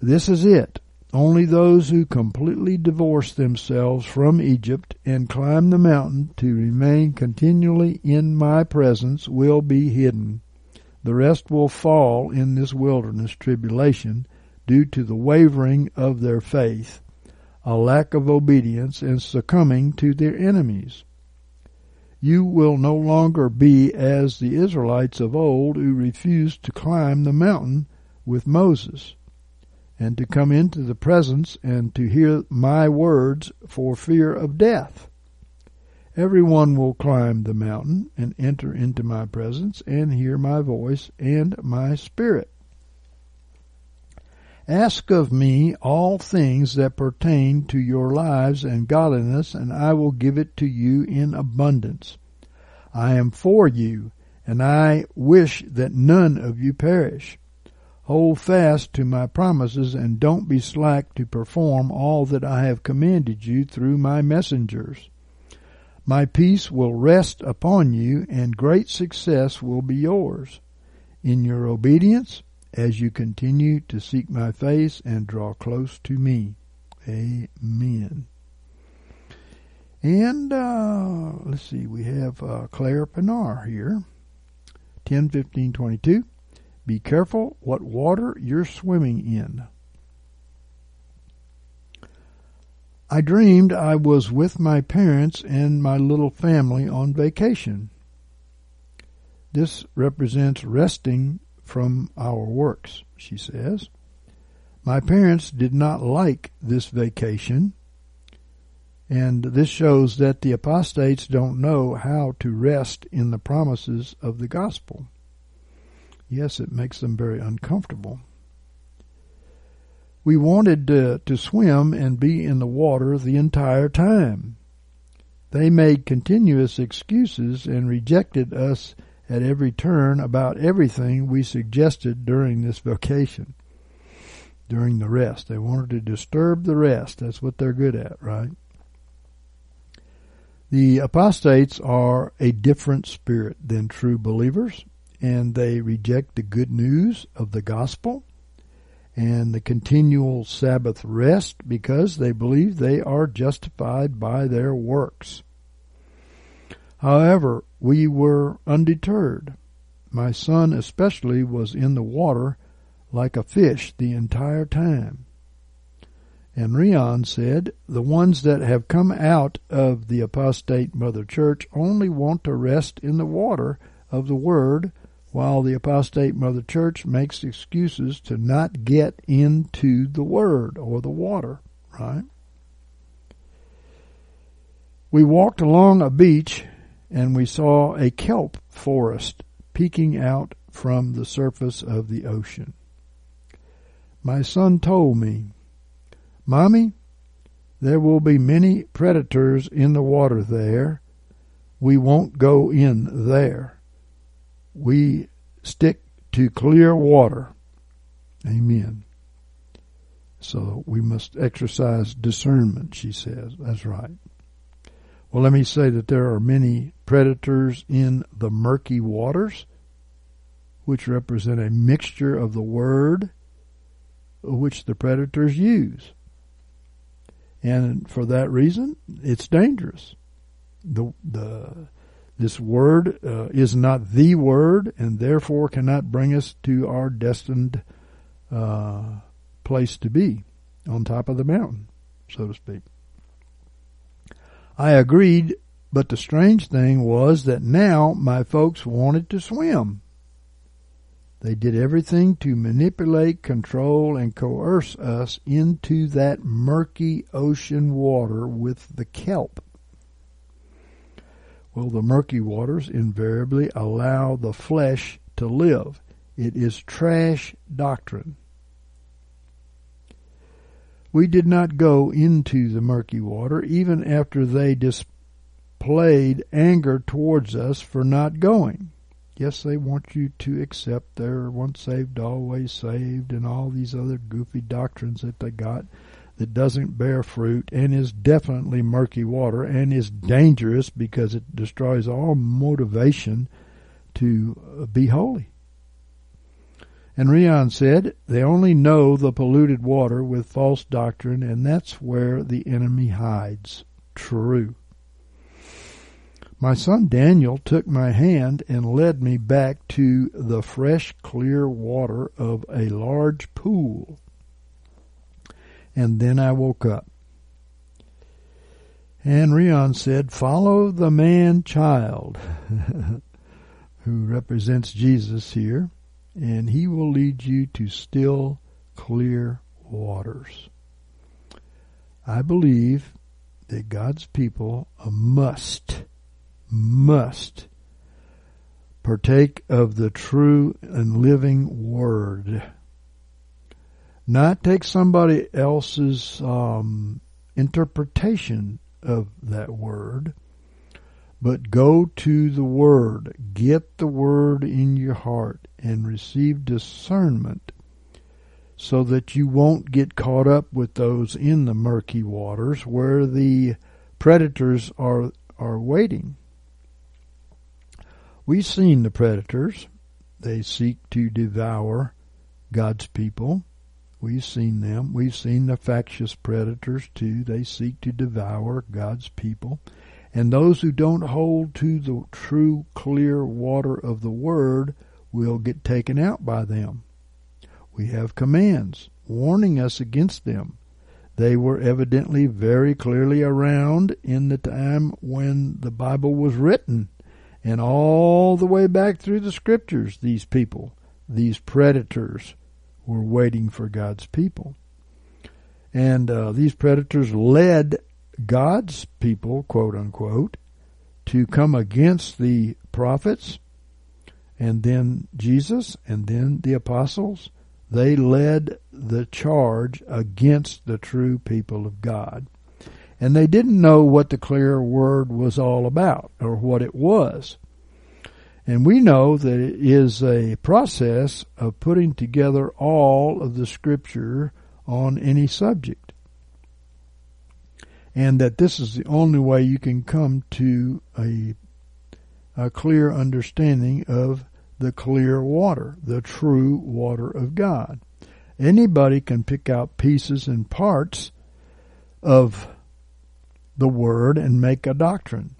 This is it. Only those who completely divorce themselves from Egypt and climb the mountain to remain continually in my presence will be hidden. The rest will fall in this wilderness tribulation due to the wavering of their faith, a lack of obedience, and succumbing to their enemies. You will no longer be as the Israelites of old who refused to climb the mountain with Moses and to come into the presence and to hear my words for fear of death. Everyone will climb the mountain and enter into my presence and hear my voice and my spirit. Ask of me all things that pertain to your lives and godliness, and I will give it to you in abundance. I am for you, and I wish that none of you perish. Hold fast to my promises, and don't be slack to perform all that I have commanded you through my messengers. My peace will rest upon you, and great success will be yours. In your obedience, as you continue to seek my face and draw close to me. Amen. And uh, let's see, we have uh, Claire Pienaar here. 10, 15, 22. Be careful what water you're swimming in. I dreamed I was with my parents and my little family on vacation. This represents resting from our works, she says. My parents did not like this vacation, and this shows that the apostates don't know how to rest in the promises of the gospel. Yes, it makes them very uncomfortable. We wanted to, to swim and be in the water the entire time. They made continuous excuses and rejected us at every turn about everything we suggested during this vacation, during the rest. They wanted to disturb the rest. That's what they're good at, right? The apostates are a different spirit than true believers, and they reject the good news of the gospel and the continual Sabbath rest because they believe they are justified by their works. However, we were undeterred. My son especially was in the water like a fish the entire time. And Rion said, the ones that have come out of the apostate mother church only want to rest in the water of the word, while the apostate mother church makes excuses to not get into the word or the water, right? We walked along a beach and we saw a kelp forest peeking out from the surface of the ocean. My son told me, Mommy, there will be many predators in the water there. We won't go in there. We stick to clear water. Amen. So we must exercise discernment, she says. That's right. Well, let me say that there are many predators in the murky waters, which represent a mixture of the word which the predators use. And for that reason, it's dangerous. The, the, this word uh, is not the word and therefore cannot bring us to our destined uh, place to be on top of the mountain, so to speak. I agreed, but the strange thing was that now my folks wanted to swim. They did everything to manipulate, control, and coerce us into that murky ocean water with the kelp. Well, the murky waters invariably allow the flesh to live. It is trash doctrine. We did not go into the murky water, even after they displayed anger towards us for not going. Yes, they want you to accept their once saved, always saved, and all these other goofy doctrines that they got that doesn't bear fruit and is definitely murky water and is dangerous because it destroys all motivation to uh, be holy. And Rion said, they only know the polluted water with false doctrine, and that's where the enemy hides. True. My son Daniel took my hand and led me back to the fresh, clear water of a large pool. And then I woke up. And Rion said, Follow the man child, *laughs* who represents Jesus here and he will lead you to still, clear waters. I believe that God's people must, must partake of the true and living Word. Not take somebody else's um, interpretation of that Word but go to the Word. Get the Word in your heart and receive discernment so that you won't get caught up with those in the murky waters where the predators are, are waiting. We've seen the predators. They seek to devour God's people. We've seen them. We've seen the factious predators too. They seek to devour God's people. And those who don't hold to the true clear water of the Word will get taken out by them. We have commands warning us against them. They were evidently very clearly around in the time when the Bible was written and all the way back through the scriptures, these people, these predators, were waiting for God's people. And uh, these predators led God's people, quote unquote, to come against the prophets and then Jesus and then the apostles. They led the charge against the true people of God. And they didn't know what the clear word was all about or what it was. And we know that it is a process of putting together all of the scripture on any subject and that this is the only way you can come to a, a clear understanding of the clear water, the true water of God. Anybody can pick out pieces and parts of the Word and make a doctrine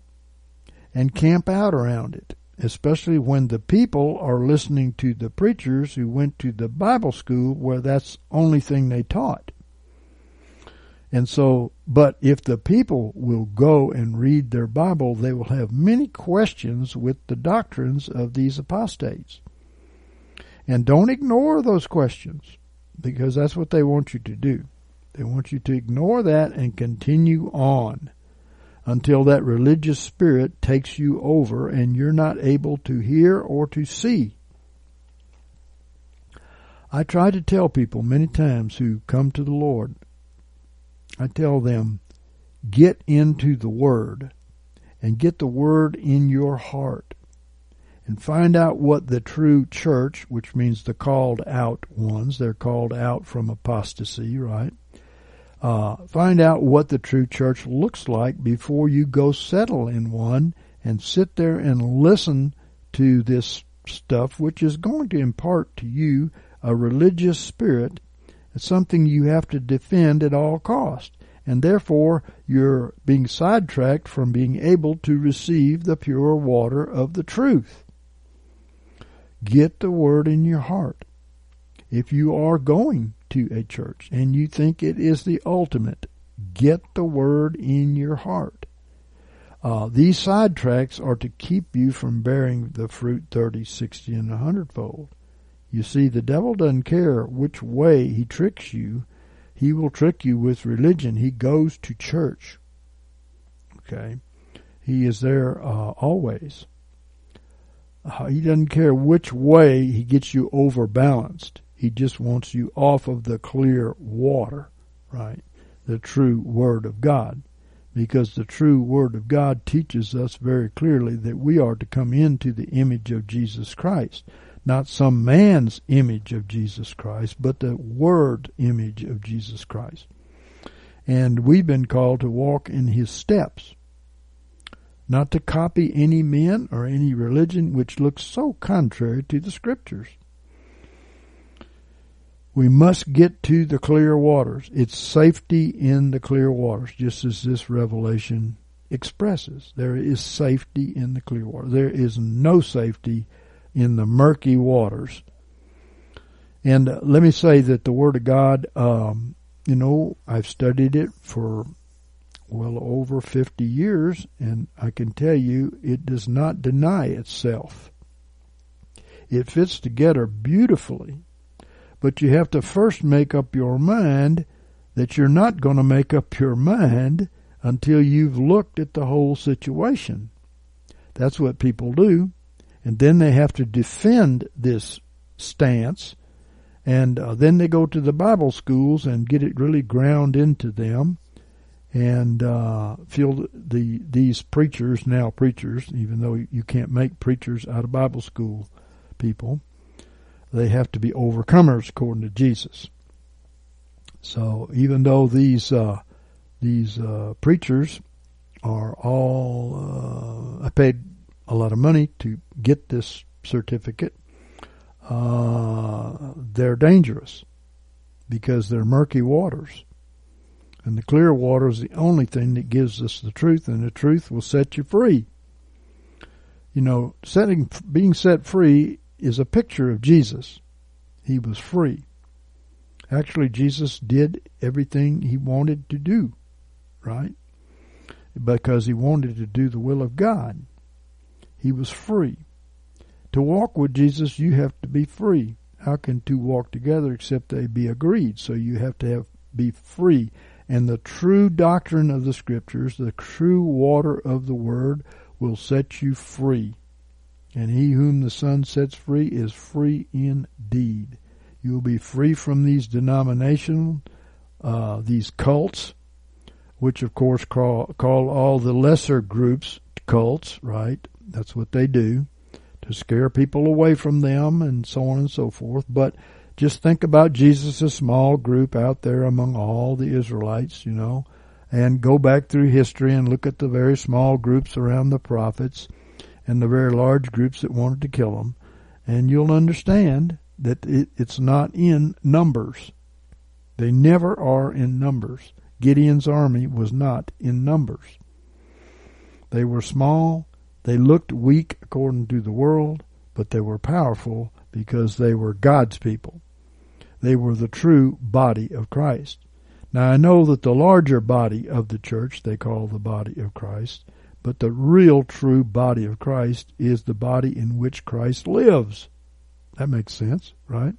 and camp out around it, especially when the people are listening to the preachers who went to the Bible school where that's only thing they taught. And so, but if the people will go and read their Bible, they will have many questions with the doctrines of these apostates. And don't ignore those questions because that's what they want you to do. They want you to ignore that and continue on until that religious spirit takes you over and you're not able to hear or to see. I try to tell people many times who come to the Lord, I tell them, get into the Word and get the Word in your heart and find out what the true church, which means the called out ones, they're called out from apostasy, right? Uh, find out what the true church looks like before you go settle in one and sit there and listen to this stuff, which is going to impart to you a religious spirit it's something you have to defend at all cost. And therefore, you're being sidetracked from being able to receive the pure water of the truth. Get the word in your heart. If you are going to a church and you think it is the ultimate, get the word in your heart. Uh, these sidetracks are to keep you from bearing the fruit 30, 60, and a hundredfold. You see, the devil doesn't care which way he tricks you. He will trick you with religion. He goes to church. Okay? He is there uh, always. Uh, he doesn't care which way he gets you overbalanced. He just wants you off of the clear water. right? The true Word of God. Because the true Word of God teaches us very clearly that we are to come into the image of Jesus Christ. Not some man's image of Jesus Christ, but the Word image of Jesus Christ. And we've been called to walk in His steps not to copy any men or any religion which looks so contrary to the scriptures. We must get to the clear waters. It's safety in the clear waters, just as this revelation expresses. There is safety in the clear water. There is no safety in the murky waters. And uh, let me say that the Word of God, um, you know, I've studied it for well over 50 years, and I can tell you it does not deny itself. It fits together beautifully, but you have to first make up your mind that you're not going to make up your mind until you've looked at the whole situation. That's what people do. And then they have to defend this stance. And uh, then they go to the Bible schools and get it really ground into them and uh, feel the these preachers now preachers, even though you can't make preachers out of Bible school people, they have to be overcomers according to Jesus. So even though these uh, these uh, preachers are all, uh, I paid a lot of money to get this certificate. Uh, they're dangerous because they're murky waters and the clear water is the only thing that gives us the truth, and the truth will set you free. You know, setting, being set free is a picture of Jesus. He was free. Actually, Jesus did everything he wanted to do, right? Because he wanted to do the will of God. He was free. To walk with Jesus, you have to be free. How can two walk together except they be agreed? So you have to have be free and the true doctrine of the Scriptures, the true water of the Word, will set you free. And he whom the Son sets free is free indeed. You will be free from these denominational, uh, these cults, which of course call, call all the lesser groups cults, right? That's what they do to scare people away from them and so on and so forth. But just think about Jesus' a small group out there among all the Israelites, you know, and go back through history and look at the very small groups around the prophets and the very large groups that wanted to kill them, and you'll understand that it, it's not in numbers. They never are in numbers. Gideon's army was not in numbers. They were small, they looked weak according to the world, but they were powerful because they were God's people. They were the true body of Christ. Now I know that the larger body of the church they call the body of Christ, but the real true body of Christ is the body in which Christ lives. That makes sense, right?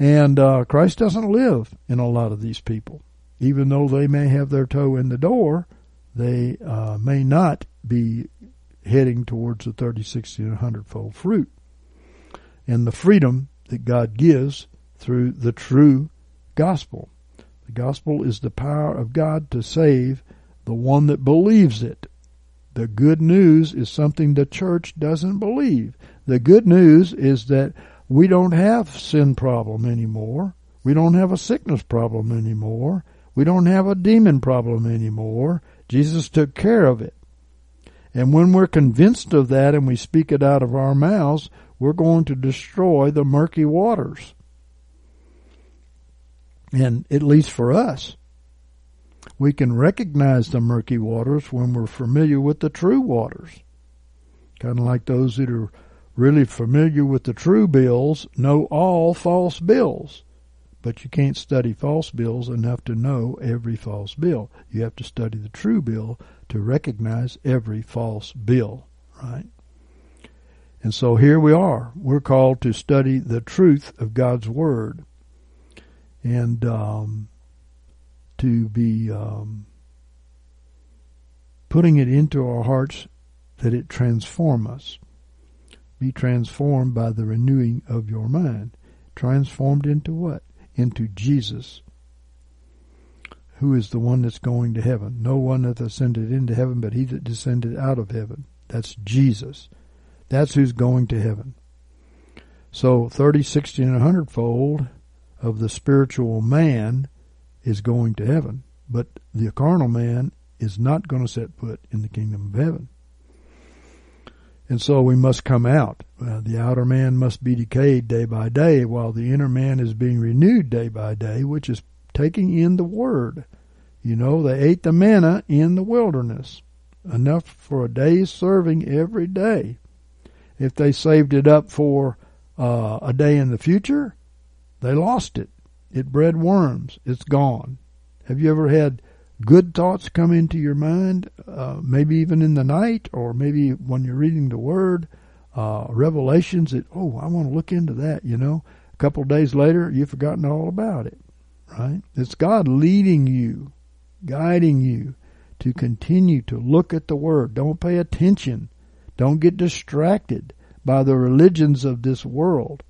And uh, Christ doesn't live in a lot of these people. Even though they may have their toe in the door, they uh, may not be heading towards the 30, 60, and 100 fold fruit. And the freedom that God gives through the true gospel. The gospel is the power of God to save the one that believes it. The good news is something the church doesn't believe. The good news is that we don't have sin problem anymore. We don't have a sickness problem anymore. We don't have a demon problem anymore. Jesus took care of it. And when we're convinced of that and we speak it out of our mouths, we're going to destroy the murky waters. And at least for us, we can recognize the murky waters when we're familiar with the true waters. Kind of like those that are really familiar with the true bills know all false bills. But you can't study false bills enough to know every false bill. You have to study the true bill to recognize every false bill, right? And so here we are. We're called to study the truth of God's Word and um, to be um, putting it into our hearts that it transform us. Be transformed by the renewing of your mind. Transformed into what? Into Jesus. who is the one that's going to heaven. No one hath ascended into heaven, but he that descended out of heaven. That's Jesus. That's who's going to heaven. So 30, 60, and 100 fold of the spiritual man is going to heaven. But the carnal man is not going to set foot in the kingdom of heaven. And so we must come out. Uh, the outer man must be decayed day by day, while the inner man is being renewed day by day, which is taking in the word. You know, they ate the manna in the wilderness, enough for a day's serving every day. If they saved it up for uh, a day in the future, they lost it. It bred worms. It's gone. Have you ever had good thoughts come into your mind, uh, maybe even in the night, or maybe when you're reading the Word, uh, revelations that, oh, I want to look into that, you know? A couple days later, you've forgotten all about it, right? It's God leading you, guiding you to continue to look at the Word. Don't pay attention. Don't get distracted by the religions of this world.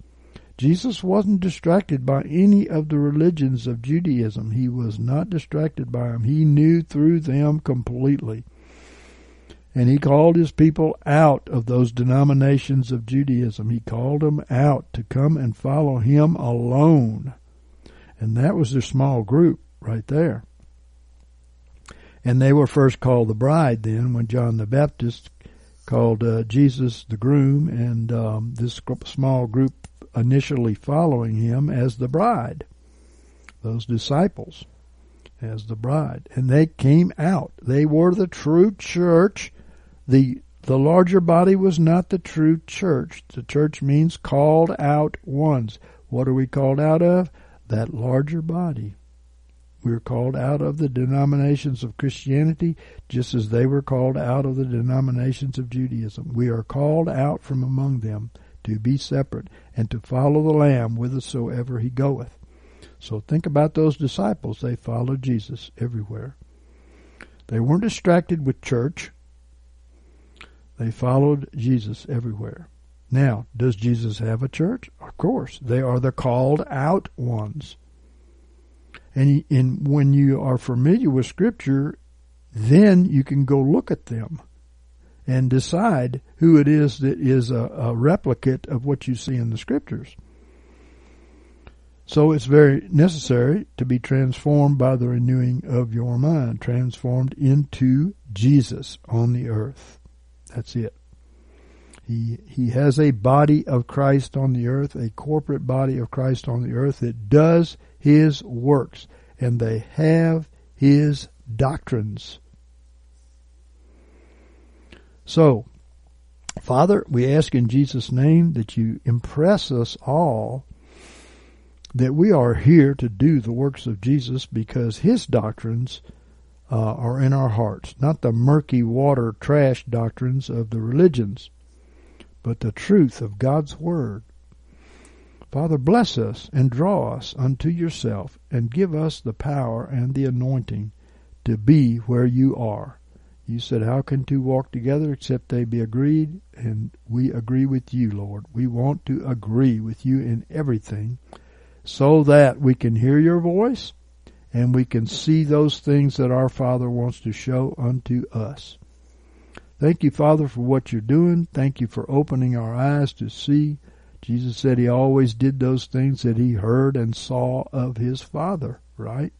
Jesus wasn't distracted by any of the religions of Judaism. He was not distracted by them. He knew through them completely. And he called his people out of those denominations of Judaism. He called them out to come and follow him alone. And that was their small group right there. And they were first called the bride then when John the Baptist called uh, Jesus the groom and um, this small group initially following him as the bride, those disciples as the bride. And they came out. They were the true church. The the larger body was not the true church. The church means called out ones. What are we called out of? That larger body. We're called out of the denominations of Christianity just as they were called out of the denominations of Judaism. We are called out from among them to be separate, and to follow the Lamb whithersoever he goeth. So think about those disciples. They followed Jesus everywhere. They weren't distracted with church. They followed Jesus everywhere. Now, does Jesus have a church? Of course. They are the called out ones. And, and when you are familiar with Scripture, then you can go look at them and decide who it is that is a, a replicate of what you see in the scriptures. So it's very necessary to be transformed by the renewing of your mind, transformed into Jesus on the earth. That's it. He, he has a body of Christ on the earth, a corporate body of Christ on the earth that does his works, and they have his doctrines. So, Father, we ask in Jesus' name that you impress us all that we are here to do the works of Jesus because his doctrines uh, are in our hearts, not the murky water trash doctrines of the religions, but the truth of God's Word. Father, bless us and draw us unto yourself and give us the power and the anointing to be where you are. You said, How can two walk together except they be agreed? And we agree with you, Lord. We want to agree with you in everything so that we can hear your voice and we can see those things that our Father wants to show unto us. Thank you, Father, for what you're doing. Thank you for opening our eyes to see. Jesus said he always did those things that he heard and saw of his Father, right?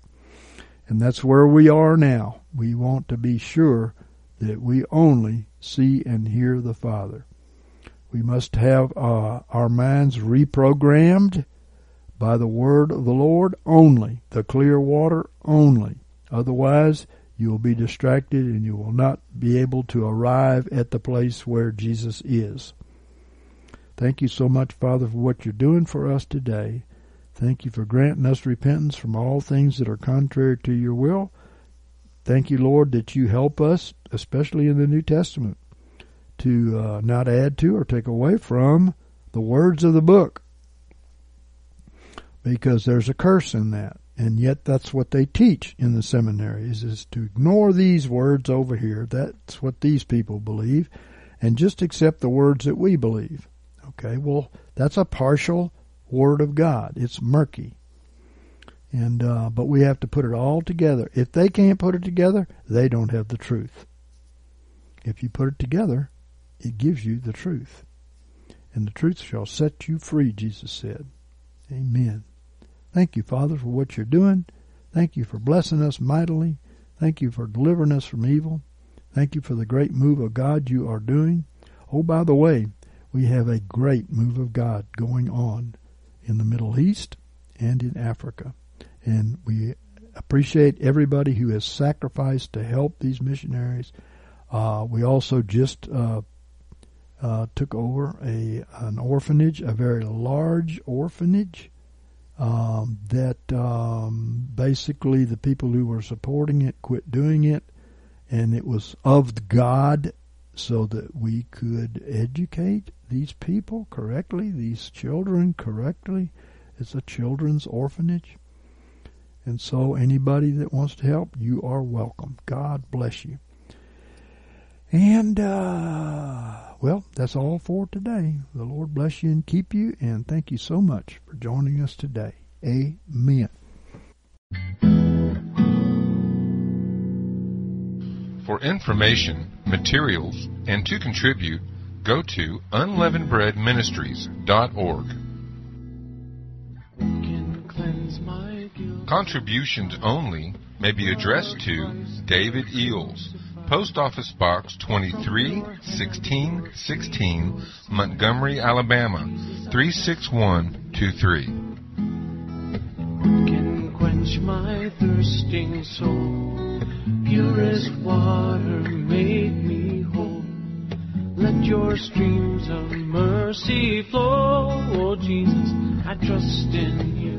And that's where we are now. We want to be sure that we only see and hear the Father. We must have uh, our minds reprogrammed by the word of the Lord only, the clear water only. Otherwise, you will be distracted and you will not be able to arrive at the place where Jesus is. Thank you so much, Father, for what you're doing for us today. Thank you for granting us repentance from all things that are contrary to your will. Thank you, Lord, that you help us, especially in the New Testament, to uh, not add to or take away from the words of the book. Because there's a curse in that. And yet that's what they teach in the seminaries is to ignore these words over here. That's what these people believe and just accept the words that we believe. Okay, well, that's a partial Word of God. It's murky. And uh, but we have to put it all together. If they can't put it together, they don't have the truth. If you put it together, it gives you the truth. And the truth shall set you free, Jesus said. Amen. Thank you, Father, for what you're doing. Thank you for blessing us mightily. Thank you for delivering us from evil. Thank you for the great move of God you are doing. Oh, by the way, we have a great move of God going on in the Middle East and in Africa. And we appreciate everybody who has sacrificed to help these missionaries. Uh, we also just uh, uh, took over a an orphanage, a very large orphanage. Um, that um, basically the people who were supporting it quit doing it, and it was of God, so that we could educate these people correctly, these children correctly. It's a children's orphanage. And so anybody that wants to help, you are welcome. God bless you. And, uh, well, that's all for today. The Lord bless you and keep you, and thank you so much for joining us today. Amen. For information, materials, and to contribute, go to unleavenedbreadministries.org. Contributions only may be addressed to David Eells, Post Office Box 231616, Montgomery, Alabama 36123. Can quench my thirsting soul. Purest water make me whole. Let your streams of mercy flow. Oh Jesus, I trust in you.